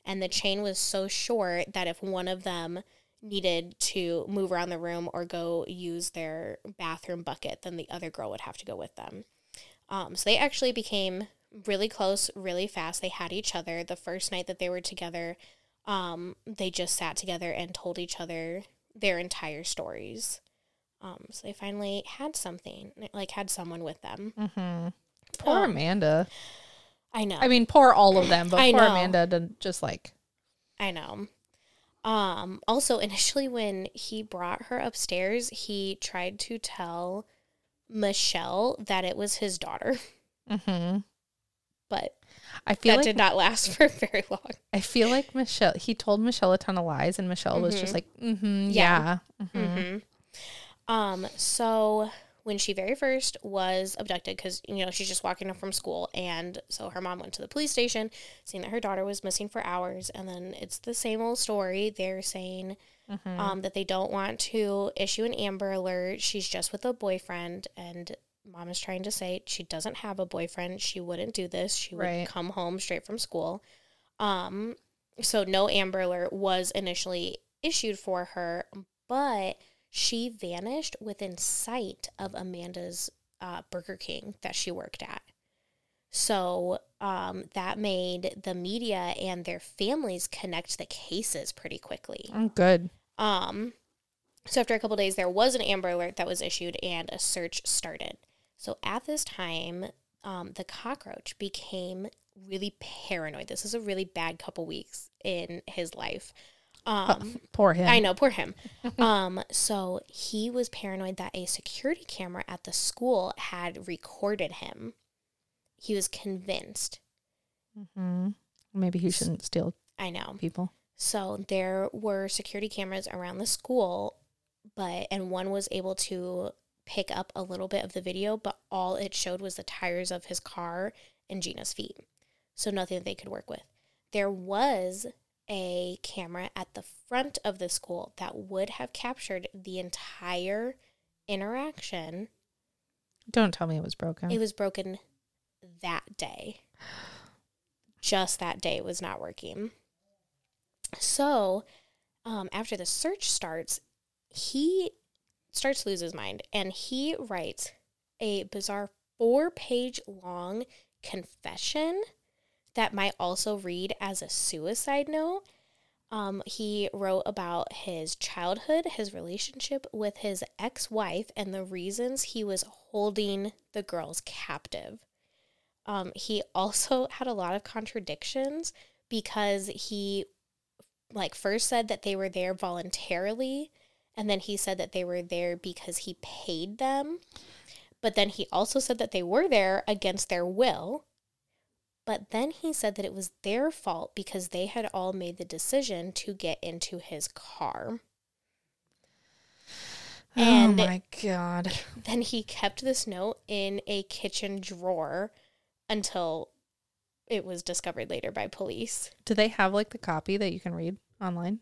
and the chain was so short that if one of them needed to move around the room or go use their bathroom bucket, then the other girl would have to go with them. Um, so they actually became really close really fast. They had each other. The first night that they were together, um, they just sat together and told each other their entire stories. Um, so they finally had something, like had someone with them. Mm-hmm. Poor Um, Amanda. I know. I mean, poor all of them, but I poor know. Amanda just like I know. Um, also, initially, when he brought her upstairs, he tried to tell Michelle that it was his daughter, mm-hmm. but I feel that like did not last for very long. I feel like Michelle. He told Michelle a ton of lies, and Michelle was just Mhm. like, mm-hmm, Yeah. yeah, mhm. hmm Um, so when she very first was abducted, because you know she's just walking up from school, and so her mom went to the police station, saying that her daughter was missing for hours, and then it's the same old story. They're saying Mhm. um, that they don't want to issue an Amber Alert. She's just with a boyfriend, and mom is trying to say she doesn't have a boyfriend. She wouldn't do this. She would Right. come home straight from school. Um, so no Amber Alert was initially issued for her, but she vanished within sight of Amanda's uh, Burger King that she worked at. So um, that made the media and their families connect the cases pretty quickly. I'm good. Um, so after a couple days, there was an Amber Alert that was issued and a search started. So at this time, um, the cockroach became really paranoid. This is a really bad couple weeks in his life. Um, Poor him. I know, poor him. um, so he was paranoid that a security camera at the school had recorded him. He was convinced. Mm-hmm. Maybe he shouldn't steal I know. people. So there were security cameras around the school, but and one was able to pick up a little bit of the video, but all it showed was the tires of his car and Gina's feet. So nothing that they could work with. There was a camera at the front of the school that would have captured the entire interaction. Don't tell me it was broken. It was broken that day. Just that day it was not working. So, um, after the search starts, he starts to lose his mind and he writes a bizarre four page long confession that might also read as a suicide note. Um, he wrote about his childhood, his relationship with his ex wife, and the reasons he was holding the girls captive. Um, he also had a lot of contradictions because he, like, first said that they were there voluntarily, and then he said that they were there because he paid them. But then he also said that they were there against their will. But then he said that it was their fault because they had all made the decision to get into his car. Oh and oh my god. then he kept this note in a kitchen drawer until it was discovered later by police. Do they have like the copy that you can read online?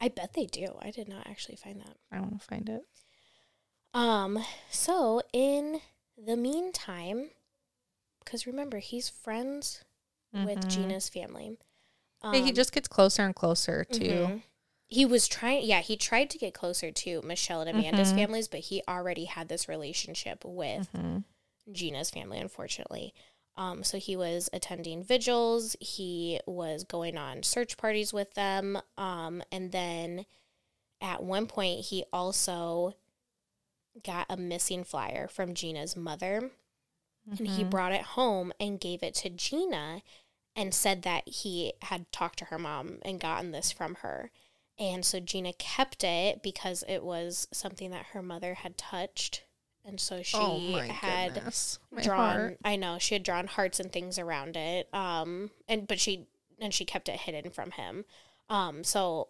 I bet they do. I did not actually find that. I want to find it. Um, so in the meantime, because remember, he's friends with Mhm. Gina's family. Yeah, he Um, just gets closer and closer to. mhm. He was trying, yeah, he tried to get closer to Michelle and Amanda's Mhm. families, but he already had this relationship with Mhm. Gina's family, unfortunately. Um, so he was attending vigils, he was going on search parties with them, um, and then at one point he also got a missing flyer from Gina's mother, and he Mhm. brought it home and gave it to Gina and said that he had talked to her mom and gotten this from her. And so Gina kept it because it was something that her mother had touched. And so she oh had goodness. Drawn heart. I know she had drawn hearts and things around it um and but she and she kept it hidden from him um so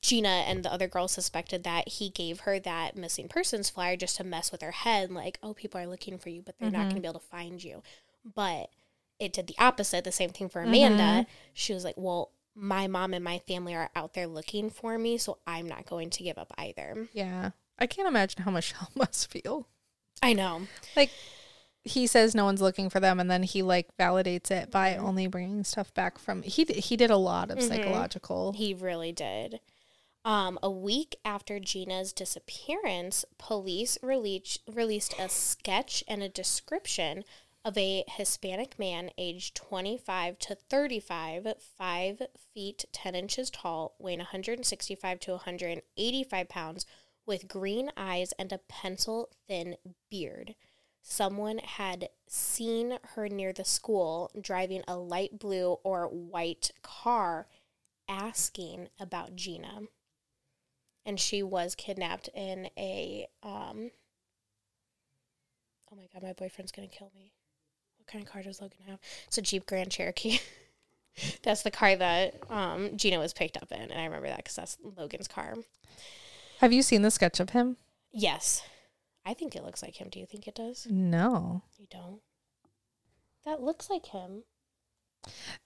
Gina and the other girl suspected that he gave her that missing persons flyer just to mess with her head like oh people are looking for you but they're not Mhm. going to be able to find you but it did the opposite the same thing for Amanda Mhm. she was like well my mom and my family are out there looking for me so I'm not going to give up either Yeah. I can't imagine how Michelle must feel. I know Like he says no one's looking for them and then he like validates it by Mhm. only bringing stuff back from he d- he did a lot of Mhm. psychological He really did. Um, a week after Gina's disappearance, police released released a sketch and a description of a Hispanic man aged 25 to 35, 5 feet 10 inches tall, weighing 165 to 185 pounds, with green eyes and a pencil thin beard. Someone had seen her near the school driving a light blue or white car asking about Gina. And she was kidnapped in a um Oh my god, my boyfriend's gonna kill me. What kind of car does Logan have? It's a Jeep Grand Cherokee. that's the car that um Gina was picked up in, and I remember that because that's Logan's car. Have you seen the sketch of him? Yes, I think it looks like him. Do you think it does? No. You don't. That looks like him.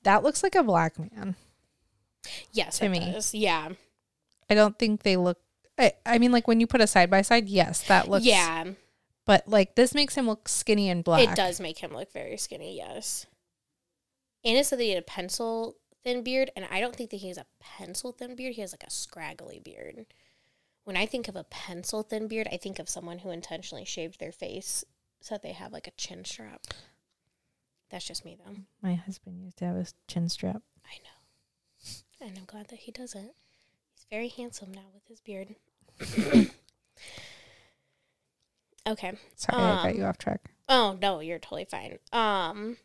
That looks like a black man. Yes, To me. does. Yeah, I don't think they look I, I mean like when you put a side by side, yes, that looks yeah. But like this makes him look skinny and black. It does make him look very skinny, yes. Anna said that he had a pencil thin beard, and I don't think that he has a pencil thin beard. He has like a scraggly beard. When I think of a pencil thin beard, I think of someone who intentionally shaved their face so that they have like a chin strap. That's just me, though. My husband used to have a chin strap. I know. And I'm glad that he doesn't. He's very handsome now with his beard. okay. Sorry, I got Um, you off track. Oh no, you're totally fine. Um,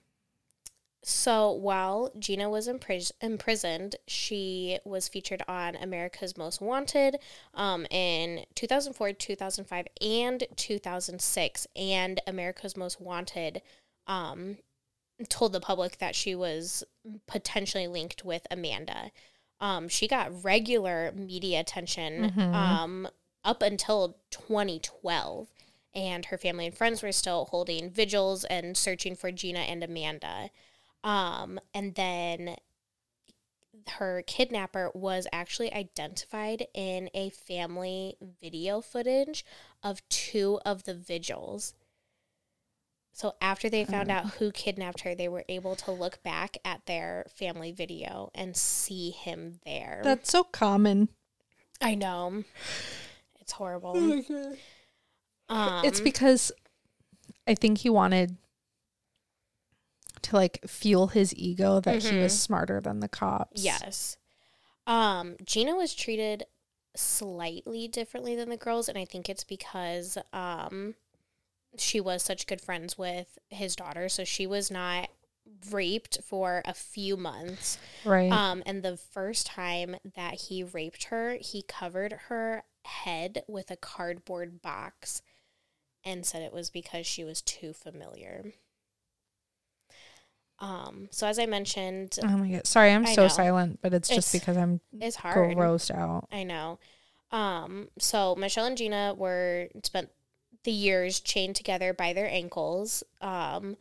so while Gina was impris- imprisoned, she was featured on America's Most Wanted um, in 2004, 2005, and 2006. And America's Most Wanted um, told the public that she was potentially linked with Amanda. Um, she got regular media attention Mhm. um, up until 2012 and her family and friends were still holding vigils and searching for Gina and Amanda. Um, and then her kidnapper was actually identified in a family video footage of two of the vigils. So after they found out who kidnapped her, they were able to look back at their family video and see him there. That's so common. I know. It's horrible. Um, it's because I think he wanted to like fuel his ego that he was Mhm. smarter than the cops. Yes. Um, Gina was treated slightly differently than the girls, and I think it's because um, she was such good friends with his daughter, so she was not raped for a few months. Right. Um, and the first time that he raped her, he covered her head with a cardboard box and said it was because she was too familiar. Um, so as I mentioned, Oh my god. Sorry, I'm I so know. silent, but it's just It's because I'm it's hard. grossed out. I know. Um, so Michelle and Gina were spent the years chained together by their ankles. Um,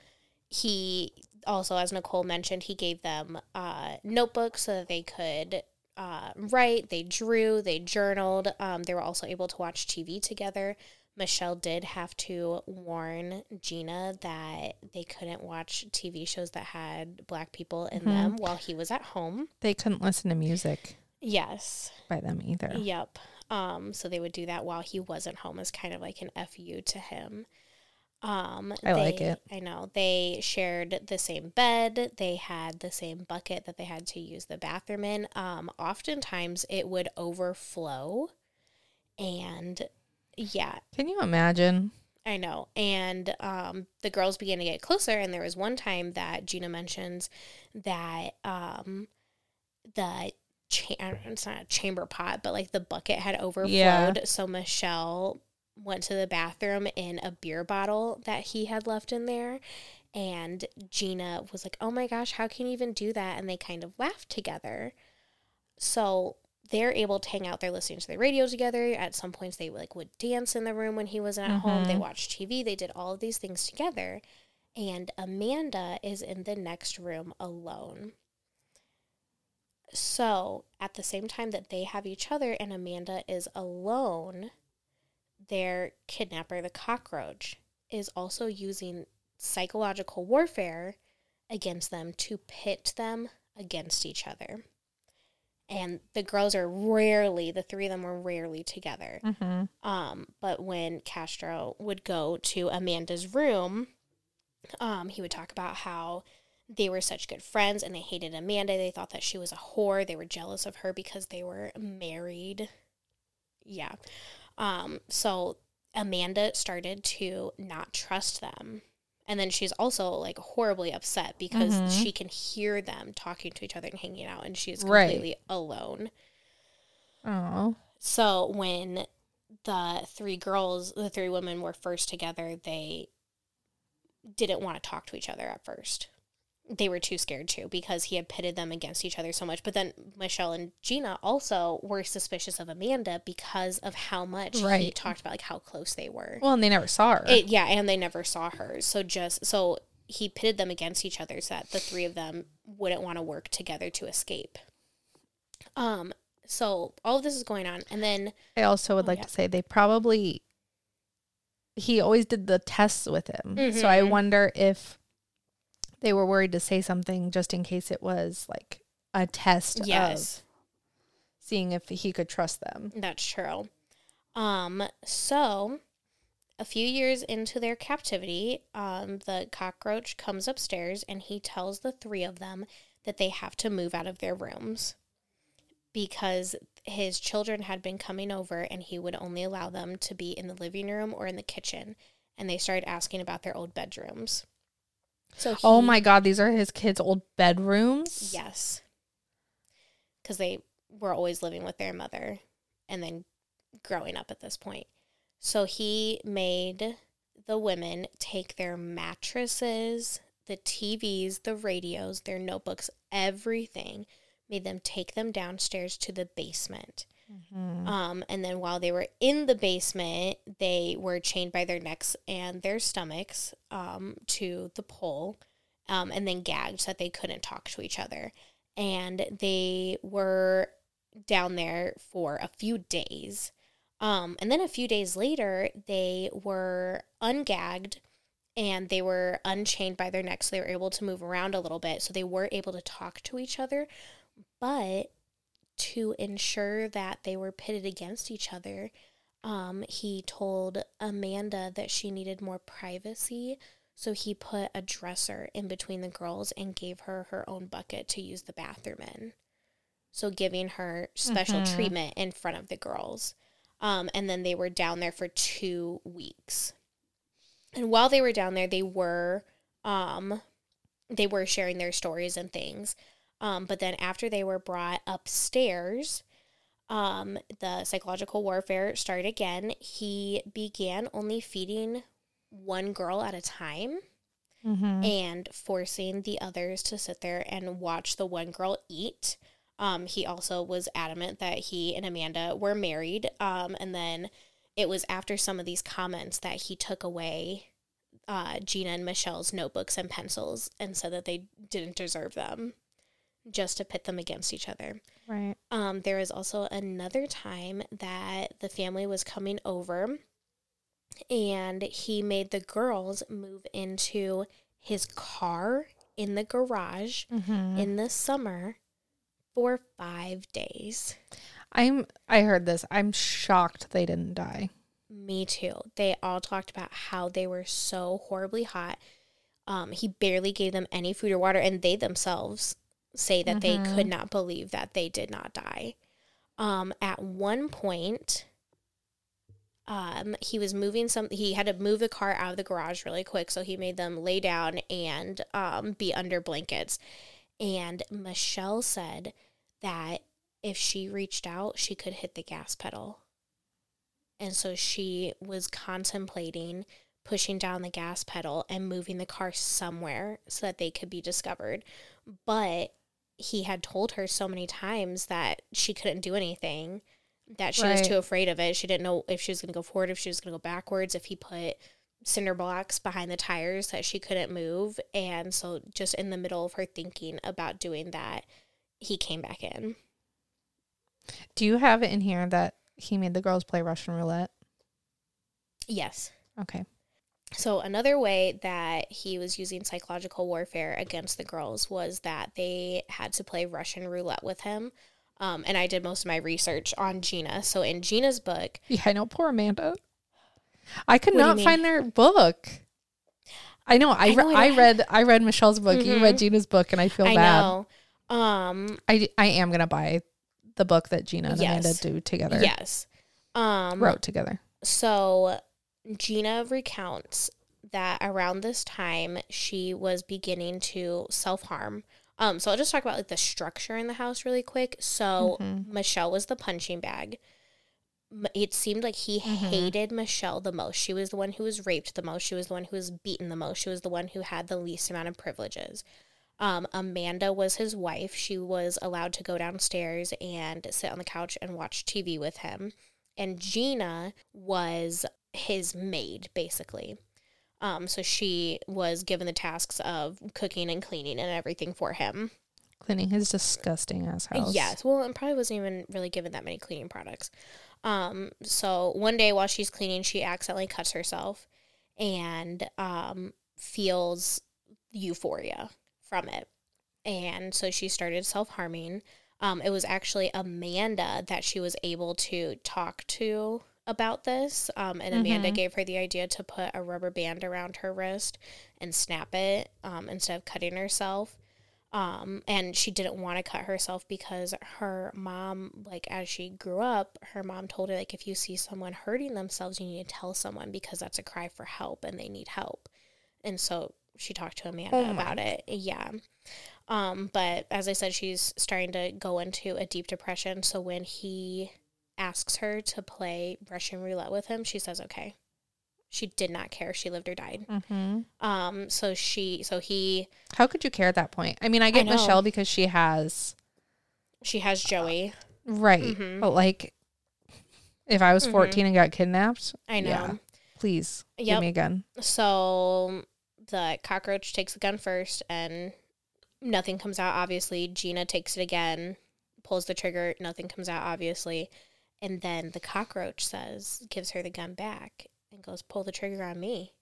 he also, as Nicole mentioned, he gave them uh, notebooks so that they could uh, write. They drew. They journaled. Um, they were also able to watch TV together. Michelle did have to warn Gina that they couldn't watch TV shows that had black people in Mhm. them while he was at home. They couldn't listen to music Yes. by them either. Yep. Um, so they would do that while he wasn't home as kind of like an FU to him. Um, I like it. I know. They shared the same bed. They had the same bucket that they had to use the bathroom in. Um, oftentimes it would overflow. And yeah, Can you imagine? I know. And um, the girls began to get closer. And there was one time that Gina mentions that um, the cha- I don't know, it's not a chamber pot, but like the bucket had overflowed. Yeah. So Michelle went to the bathroom in a beer bottle that he had left in there. And Gina was like, oh my gosh, how can you even do that? And they kind of laughed together. So they're able to hang out there listening to the radio together. At some points, they like would dance in the room when he wasn't at home. They Mhm. watched TV. They did all of these things together. And Amanda is in the next room alone. So at the same time that they have each other and Amanda is alone, their kidnapper, the cockroach, is also using psychological warfare against them to pit them against each other. And the girls are rarely, the three of them were rarely together. Mm-hmm. Um, but when Castro would go to Amanda's room, um, he would talk about how they were such good friends and they hated Amanda. They thought that she was a whore. They were jealous of her because they were married. Yeah. Um, so Amanda started to not trust them. And then she's also like horribly upset because Mhm. she can hear them talking to each other and hanging out, and she's is Right. completely alone. Oh. So when the three girls, the three women were first together, they didn't want to talk to each other at first. They were too scared to because he had pitted them against each other so much. But then Michelle and Gina also were suspicious of Amanda because of how much right. he talked about like how close they were. Well, and they never saw her. It, yeah, and they never saw her. So just so he pitted them against each other so that the three of them wouldn't want to work together to escape. Um so all of this is going on and then I also would Oh, like yeah. to say they probably he always did the tests with him. So I Mhm. wonder if they were worried to say something just in case it was like a test of yes, seeing if he could trust them. that's true. Um so a few years into their captivity, um the cockroach comes upstairs and he tells the three of them that they have to move out of their rooms because his children had been coming over and he would only allow them to be in the living room or in the kitchen and they started asking about their old bedrooms. So oh my god, these are his kids' old bedrooms. Yes. Cuz they were always living with their mother and then growing up at this point. So he made the women take their mattresses, the TVs, the radios, their notebooks, everything, made them take them downstairs to the basement. Mhm. Um, and then while they were in the basement, they were chained by their necks and their stomachs um, to the pole um, and then gagged so that they couldn't talk to each other. And they were down there for a few days. Um, and then a few days later, they were ungagged and they were unchained by their necks. So they were able to move around a little bit. So they were able to talk to each other. But to ensure that they were pitted against each other, um, he told Amanda that she needed more privacy. So he put a dresser in between the girls and gave her her own bucket to use the bathroom in. So giving her special Mhm. treatment in front of the girls. Um, and then they were down there for two weeks. And while they were down there, they were um, they were sharing their stories and things. Um, but then after they were brought upstairs, um, the psychological warfare started again. He began only feeding one girl at a time. Mm-hmm. and forcing the others to sit there and watch the one girl eat. Um, he also was adamant that he and Amanda were married. Um, and then it was after some of these comments that he took away uh, Gina and Michelle's notebooks and pencils and said that they didn't deserve them just to pit them against each other. Right. Um, there was also another time that the family was coming over and he made the girls move into his car in the garage Mm-hmm. in the summer for five days. I'm. I heard this. I'm shocked they didn't die. Me too. They all talked about how they were so horribly hot. Um, he barely gave them any food or water, and they themselves say that they Mhm. could not believe that they did not die. Um, at one point, um, he was moving some. He had to move the car out of the garage really quick, so he made them lay down and um, be under blankets. And Michelle said that if she reached out, she could hit the gas pedal. And so she was contemplating pushing down the gas pedal and moving the car somewhere so that they could be discovered. But he had told her so many times that she couldn't do anything, that she was too afraid of it. She didn't know if she was going to go forward, if she was going to go backwards, if he put cinder blocks behind the tires that she couldn't move. And so, just in the middle of her thinking about doing that, he came back in. Do you have it in here that he made the girls play Russian roulette? Yes. Okay. So another way that he was using psychological warfare against the girls was that they had to play Russian roulette with him. Um, and I did most of my research on Gina. So in Gina's book, Yeah, I know. Poor Amanda. I could What do you not find their book. I know. I I know, re- I I read. I read Michelle's book. You read Mhm. Gina's book, and I feel I bad. know. Um, I I am gonna buy the book that Gina and Amanda do together. yes. Um, Wrote together. So Gina recounts that around this time she was beginning to self harm. Um, so I'll just talk about like the structure in the house really quick. So Mhm. Michelle was the punching bag. It seemed like he Mhm. hated Michelle the most. She was the one who was raped the most. She was the one who was beaten the most. She was the one who had the least amount of privileges. Um, Amanda was his wife. She was allowed to go downstairs and sit on the couch and watch TV with him. And Gina was his maid, basically. Um, so she was given the tasks of cooking and cleaning and everything for him. Cleaning his disgusting ass house. Yes. Well, and probably wasn't even really given that many cleaning products. Um, so one day while she's cleaning, she accidentally cuts herself and um, feels euphoria from it. And so she started self harming. Um, it was actually Amanda that she was able to talk to about this. Um, and Amanda Mhm. gave her the idea to put a rubber band around her wrist and snap it um, instead of cutting herself um and she didn't want to cut herself because her mom like as she grew up her mom told her like if you see someone hurting themselves you need to tell someone because that's a cry for help and they need help and so she talked to amanda Oh about it yeah um but as i said she's starting to go into a deep depression so when he asks her to play russian roulette with him she says okay she did not care she lived or died hmm um so she so he How could you care at that point? I mean, I get know. Michelle because she has she has joey right, Mhm. but like, if I was Mhm. 14 and got kidnapped, i know Yeah. please give me a gun. So the cockroach takes the gun first and nothing comes out, obviously. Gina takes it again, pulls the trigger, nothing comes out, obviously. And then the cockroach says, gives her the gun back and goes, pull the trigger on me.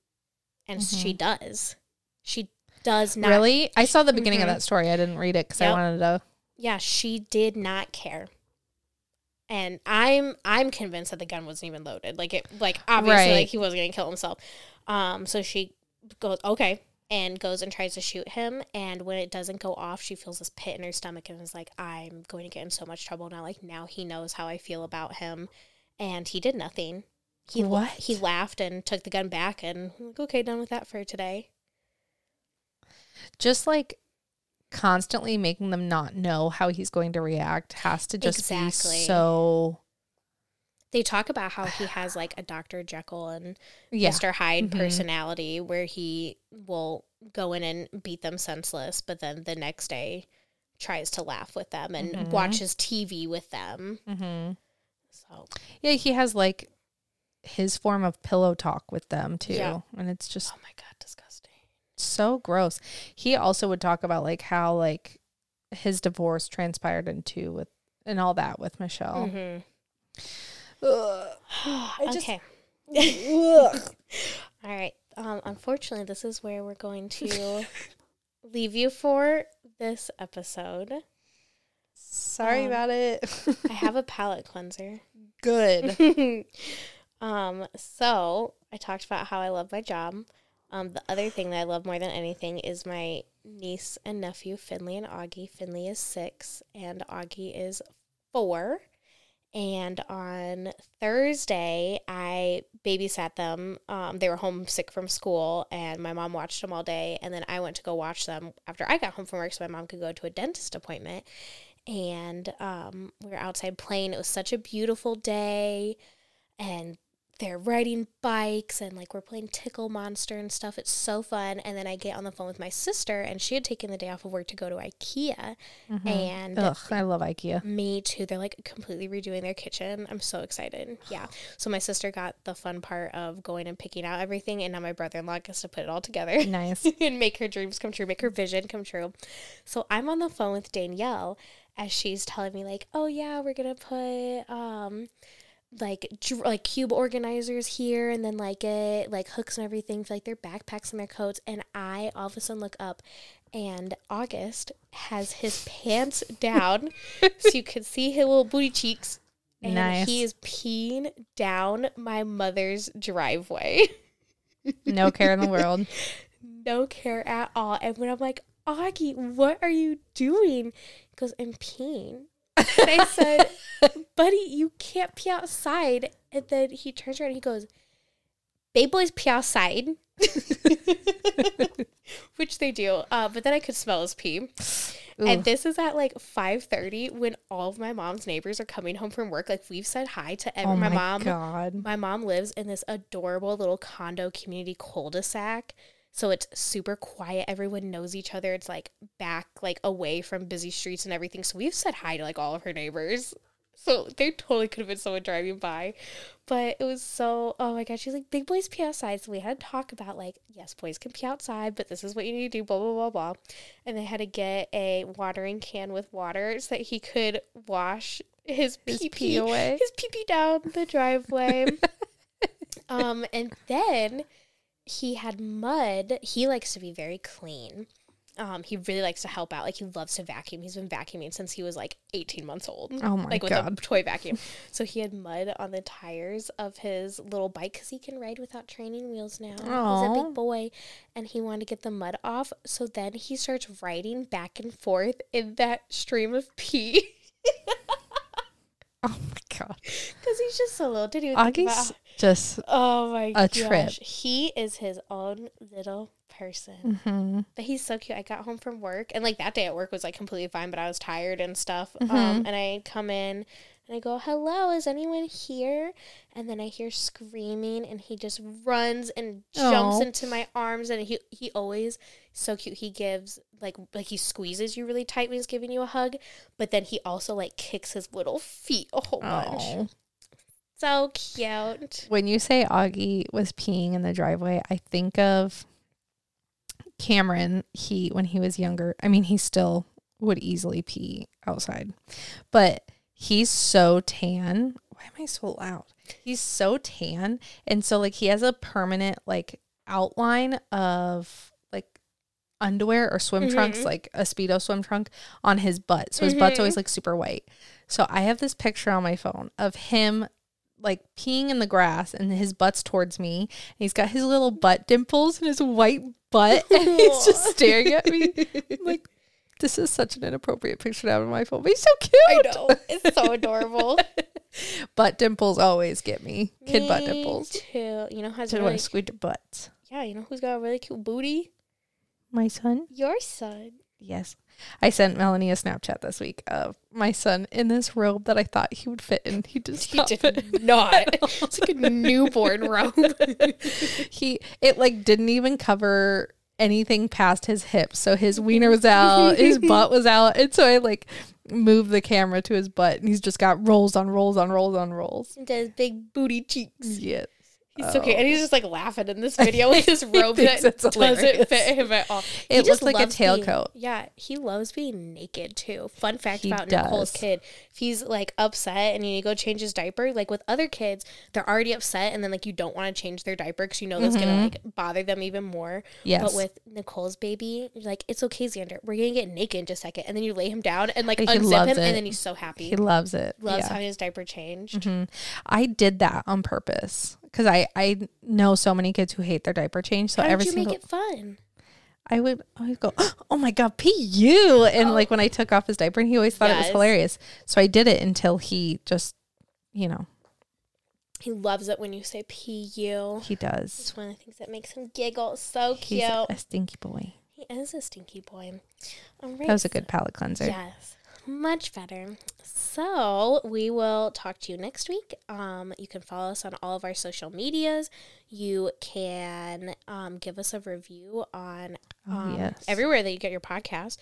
And she does. She does not. really? I saw the beginning Mhm. of that story. I didn't read it because I wanted to. Yeah, she did not care. And I'm I'm convinced that the gun wasn't even loaded. Like it like obviously Right. like he wasn't gonna kill himself. Um so she goes okay and goes and tries to shoot him and when it doesn't go off she feels this pit in her stomach and is like I'm going to get in so much trouble now like now he knows how I feel about him and he did nothing. He What? he laughed and took the gun back and like okay done with that for today. Just like constantly making them not know how he's going to react has to just Exactly. be so. They talk about how he has like a Dr. Jekyll and Yeah. Mr. Hyde Mhm. personality where he will go in and beat them senseless, but then the next day tries to laugh with them and Mhm. watches TV with them. Mm-hmm. So Yeah, he has like his form of pillow talk with them too, Yeah. and it's just oh my god, disgusting. so gross. He also would talk about like how like his divorce transpired into with and all that with Michelle. Mhm. Just- okay. All right. Um, unfortunately, this is where we're going to leave you for this episode. Sorry Um, about it. I have a palate cleanser. Good. um, so I talked about how I love my job. Um, the other thing that I love more than anything is my niece and nephew, Finley and Augie. Finley is six and Augie is four. And on Thursday, I babysat them. Um, they were homesick from school, and my mom watched them all day. And then I went to go watch them after I got home from work so my mom could go to a dentist appointment. And um, we were outside playing. It was such a beautiful day. And they're riding bikes and like we're playing Tickle Monster and stuff. It's so fun. And then I get on the phone with my sister, and she had taken the day off of work to go to IKEA. And Ugh, I love IKEA. me too. They're like completely redoing their kitchen. I'm so excited. Yeah. So my sister got the fun part of going and picking out everything, and now my brother in law gets to put it all together Nice. and make her dreams come true, make her vision come true. So I'm on the phone with Danielle as she's telling me like, "Oh yeah, we're gonna put um." Like dr- like cube organizers here and then like it like hooks and everything for like their backpacks and their coats and I all of a sudden look up and August has his pants down so you can see his little booty cheeks and Nice. he is peeing down my mother's driveway. No care in the world. no care at all. And when I'm like, Augie, what are you doing? He goes, I'm peeing. And I said, buddy, you can't pee outside. And then he turns around and he goes, Babe boys pee outside. Which they do. Uh, but then I could smell his pee. Ooh. And this is at like 5.30 when all of my mom's neighbors are coming home from work. Like we've said hi to every, oh my, my, mom. god. My mom lives in this adorable little condo community cul-de-sac. So it's super quiet. Everyone knows each other. It's like back, like away from busy streets and everything. So we've said hi to like all of her neighbors. So they totally could have been someone driving by. But it was so, oh my God. She's like, big boys pee outside. So we had to talk about like, yes, boys can pee outside, but this is what you need to do, blah, blah, blah, blah. And they had to get a watering can with water so that he could wash his His pee pee away. his pee pee down the driveway. um, and then he had mud. He likes to be very clean. Um, he really likes to help out. Like he loves to vacuum. He's been vacuuming since he was like 18 months old. Oh my like with a God. toy vacuum. So he had mud on the tires of his little bike because he can ride without training wheels now. He's a big boy, and he wanted to get the mud off. So then he starts riding back and forth in that stream of pee. Oh my god. Because he's just so little. Think about Augie's just Oh my a gosh. trip. He is his own little person. mhm. But he's so cute. I got home from work and like that day at work was like completely fine, but I was tired and stuff. Um Mhm. and I come in and I go, Hello, is anyone here? And then I hear screaming and he just runs and jumps Aw. into my arms and he he always so cute. He gives like like he squeezes you really tight when he's giving you a hug, but then he also like kicks his little feet a whole bunch. Oh. So cute. When you say Augie was peeing in the driveway, I think of Cameron. He when he was younger. I mean, he still would easily pee outside, but he's so tan. Why am I so loud? He's so tan, and so like he has a permanent like outline of like underwear or swim trunks, Mhm. like a speedo swim trunk on his butt. So his butt's Mhm. always like super white. So I have this picture on my phone of him like peeing in the grass and his butt's towards me. And he's got his little butt dimples and his white butt and he's just staring at me. Like, this is such an inappropriate picture to have on my phone, but he's so cute. I know. It's so adorable. Butt dimples always get me. Kid butt dimples. Too. You know Just want really to squeeze your butts. yeah. You know who's got a really cute booty? My son? Your son. Yes. I sent Melanie a Snapchat this week of my son in this robe that I thought he would fit in. He does He did fit not. It's like a newborn robe. he it like didn't even cover anything past his hips. So his wiener was out, his butt was out. And so I like moved the camera to his butt and he's just got rolls on rolls on rolls on rolls. He does big booty cheeks. Yes. He's so cute, and he's just like laughing in this video with his robe that doesn't hilarious. fit him at all. He It looks like a tailcoat. yeah, he loves being naked too. Fun fact He about Nicole's does. kid: if he's like upset and you need to go change his diaper, like with other kids, they're already upset, and then like you don't want to change their diaper because you know that's gonna like bother them even more. Mm-hmm. Yes. But with Nicole's baby, you're like, it's okay, Xander. We're gonna get naked in just a second, and then you lay him down and like unzip him, it. and then he's so happy. He loves it. loves Yeah. Mm-hmm. having his diaper changed. I did that on purpose because I I know so many kids who hate their diaper change. So How every did you single make it fun? I would always go, oh my god, pu, and oh. like when I took off his diaper, and he always thought it was hilarious. So I did it until he just, you know, He loves it when you say "pu." he does. It's one of the things that makes him giggle. So He's cute. a stinky boy. He is a stinky boy. All right. That was a good palate cleanser. Yes, much better. So we will talk to you next week. Um, you can follow us on all of our social medias. You can um, give us a review on um, yes. everywhere that you get your podcast.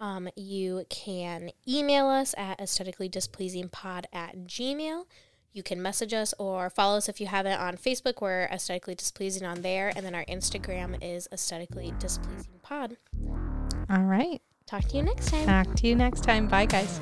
Um, you can email us at aesthetically displeasing pod at gmail. You can message us or follow us if you haven't on Facebook. We're aesthetically displeasing on there, and then our Instagram is aesthetically displeasing pod. All right. Talk to you next time. Talk to you next time. Bye, guys.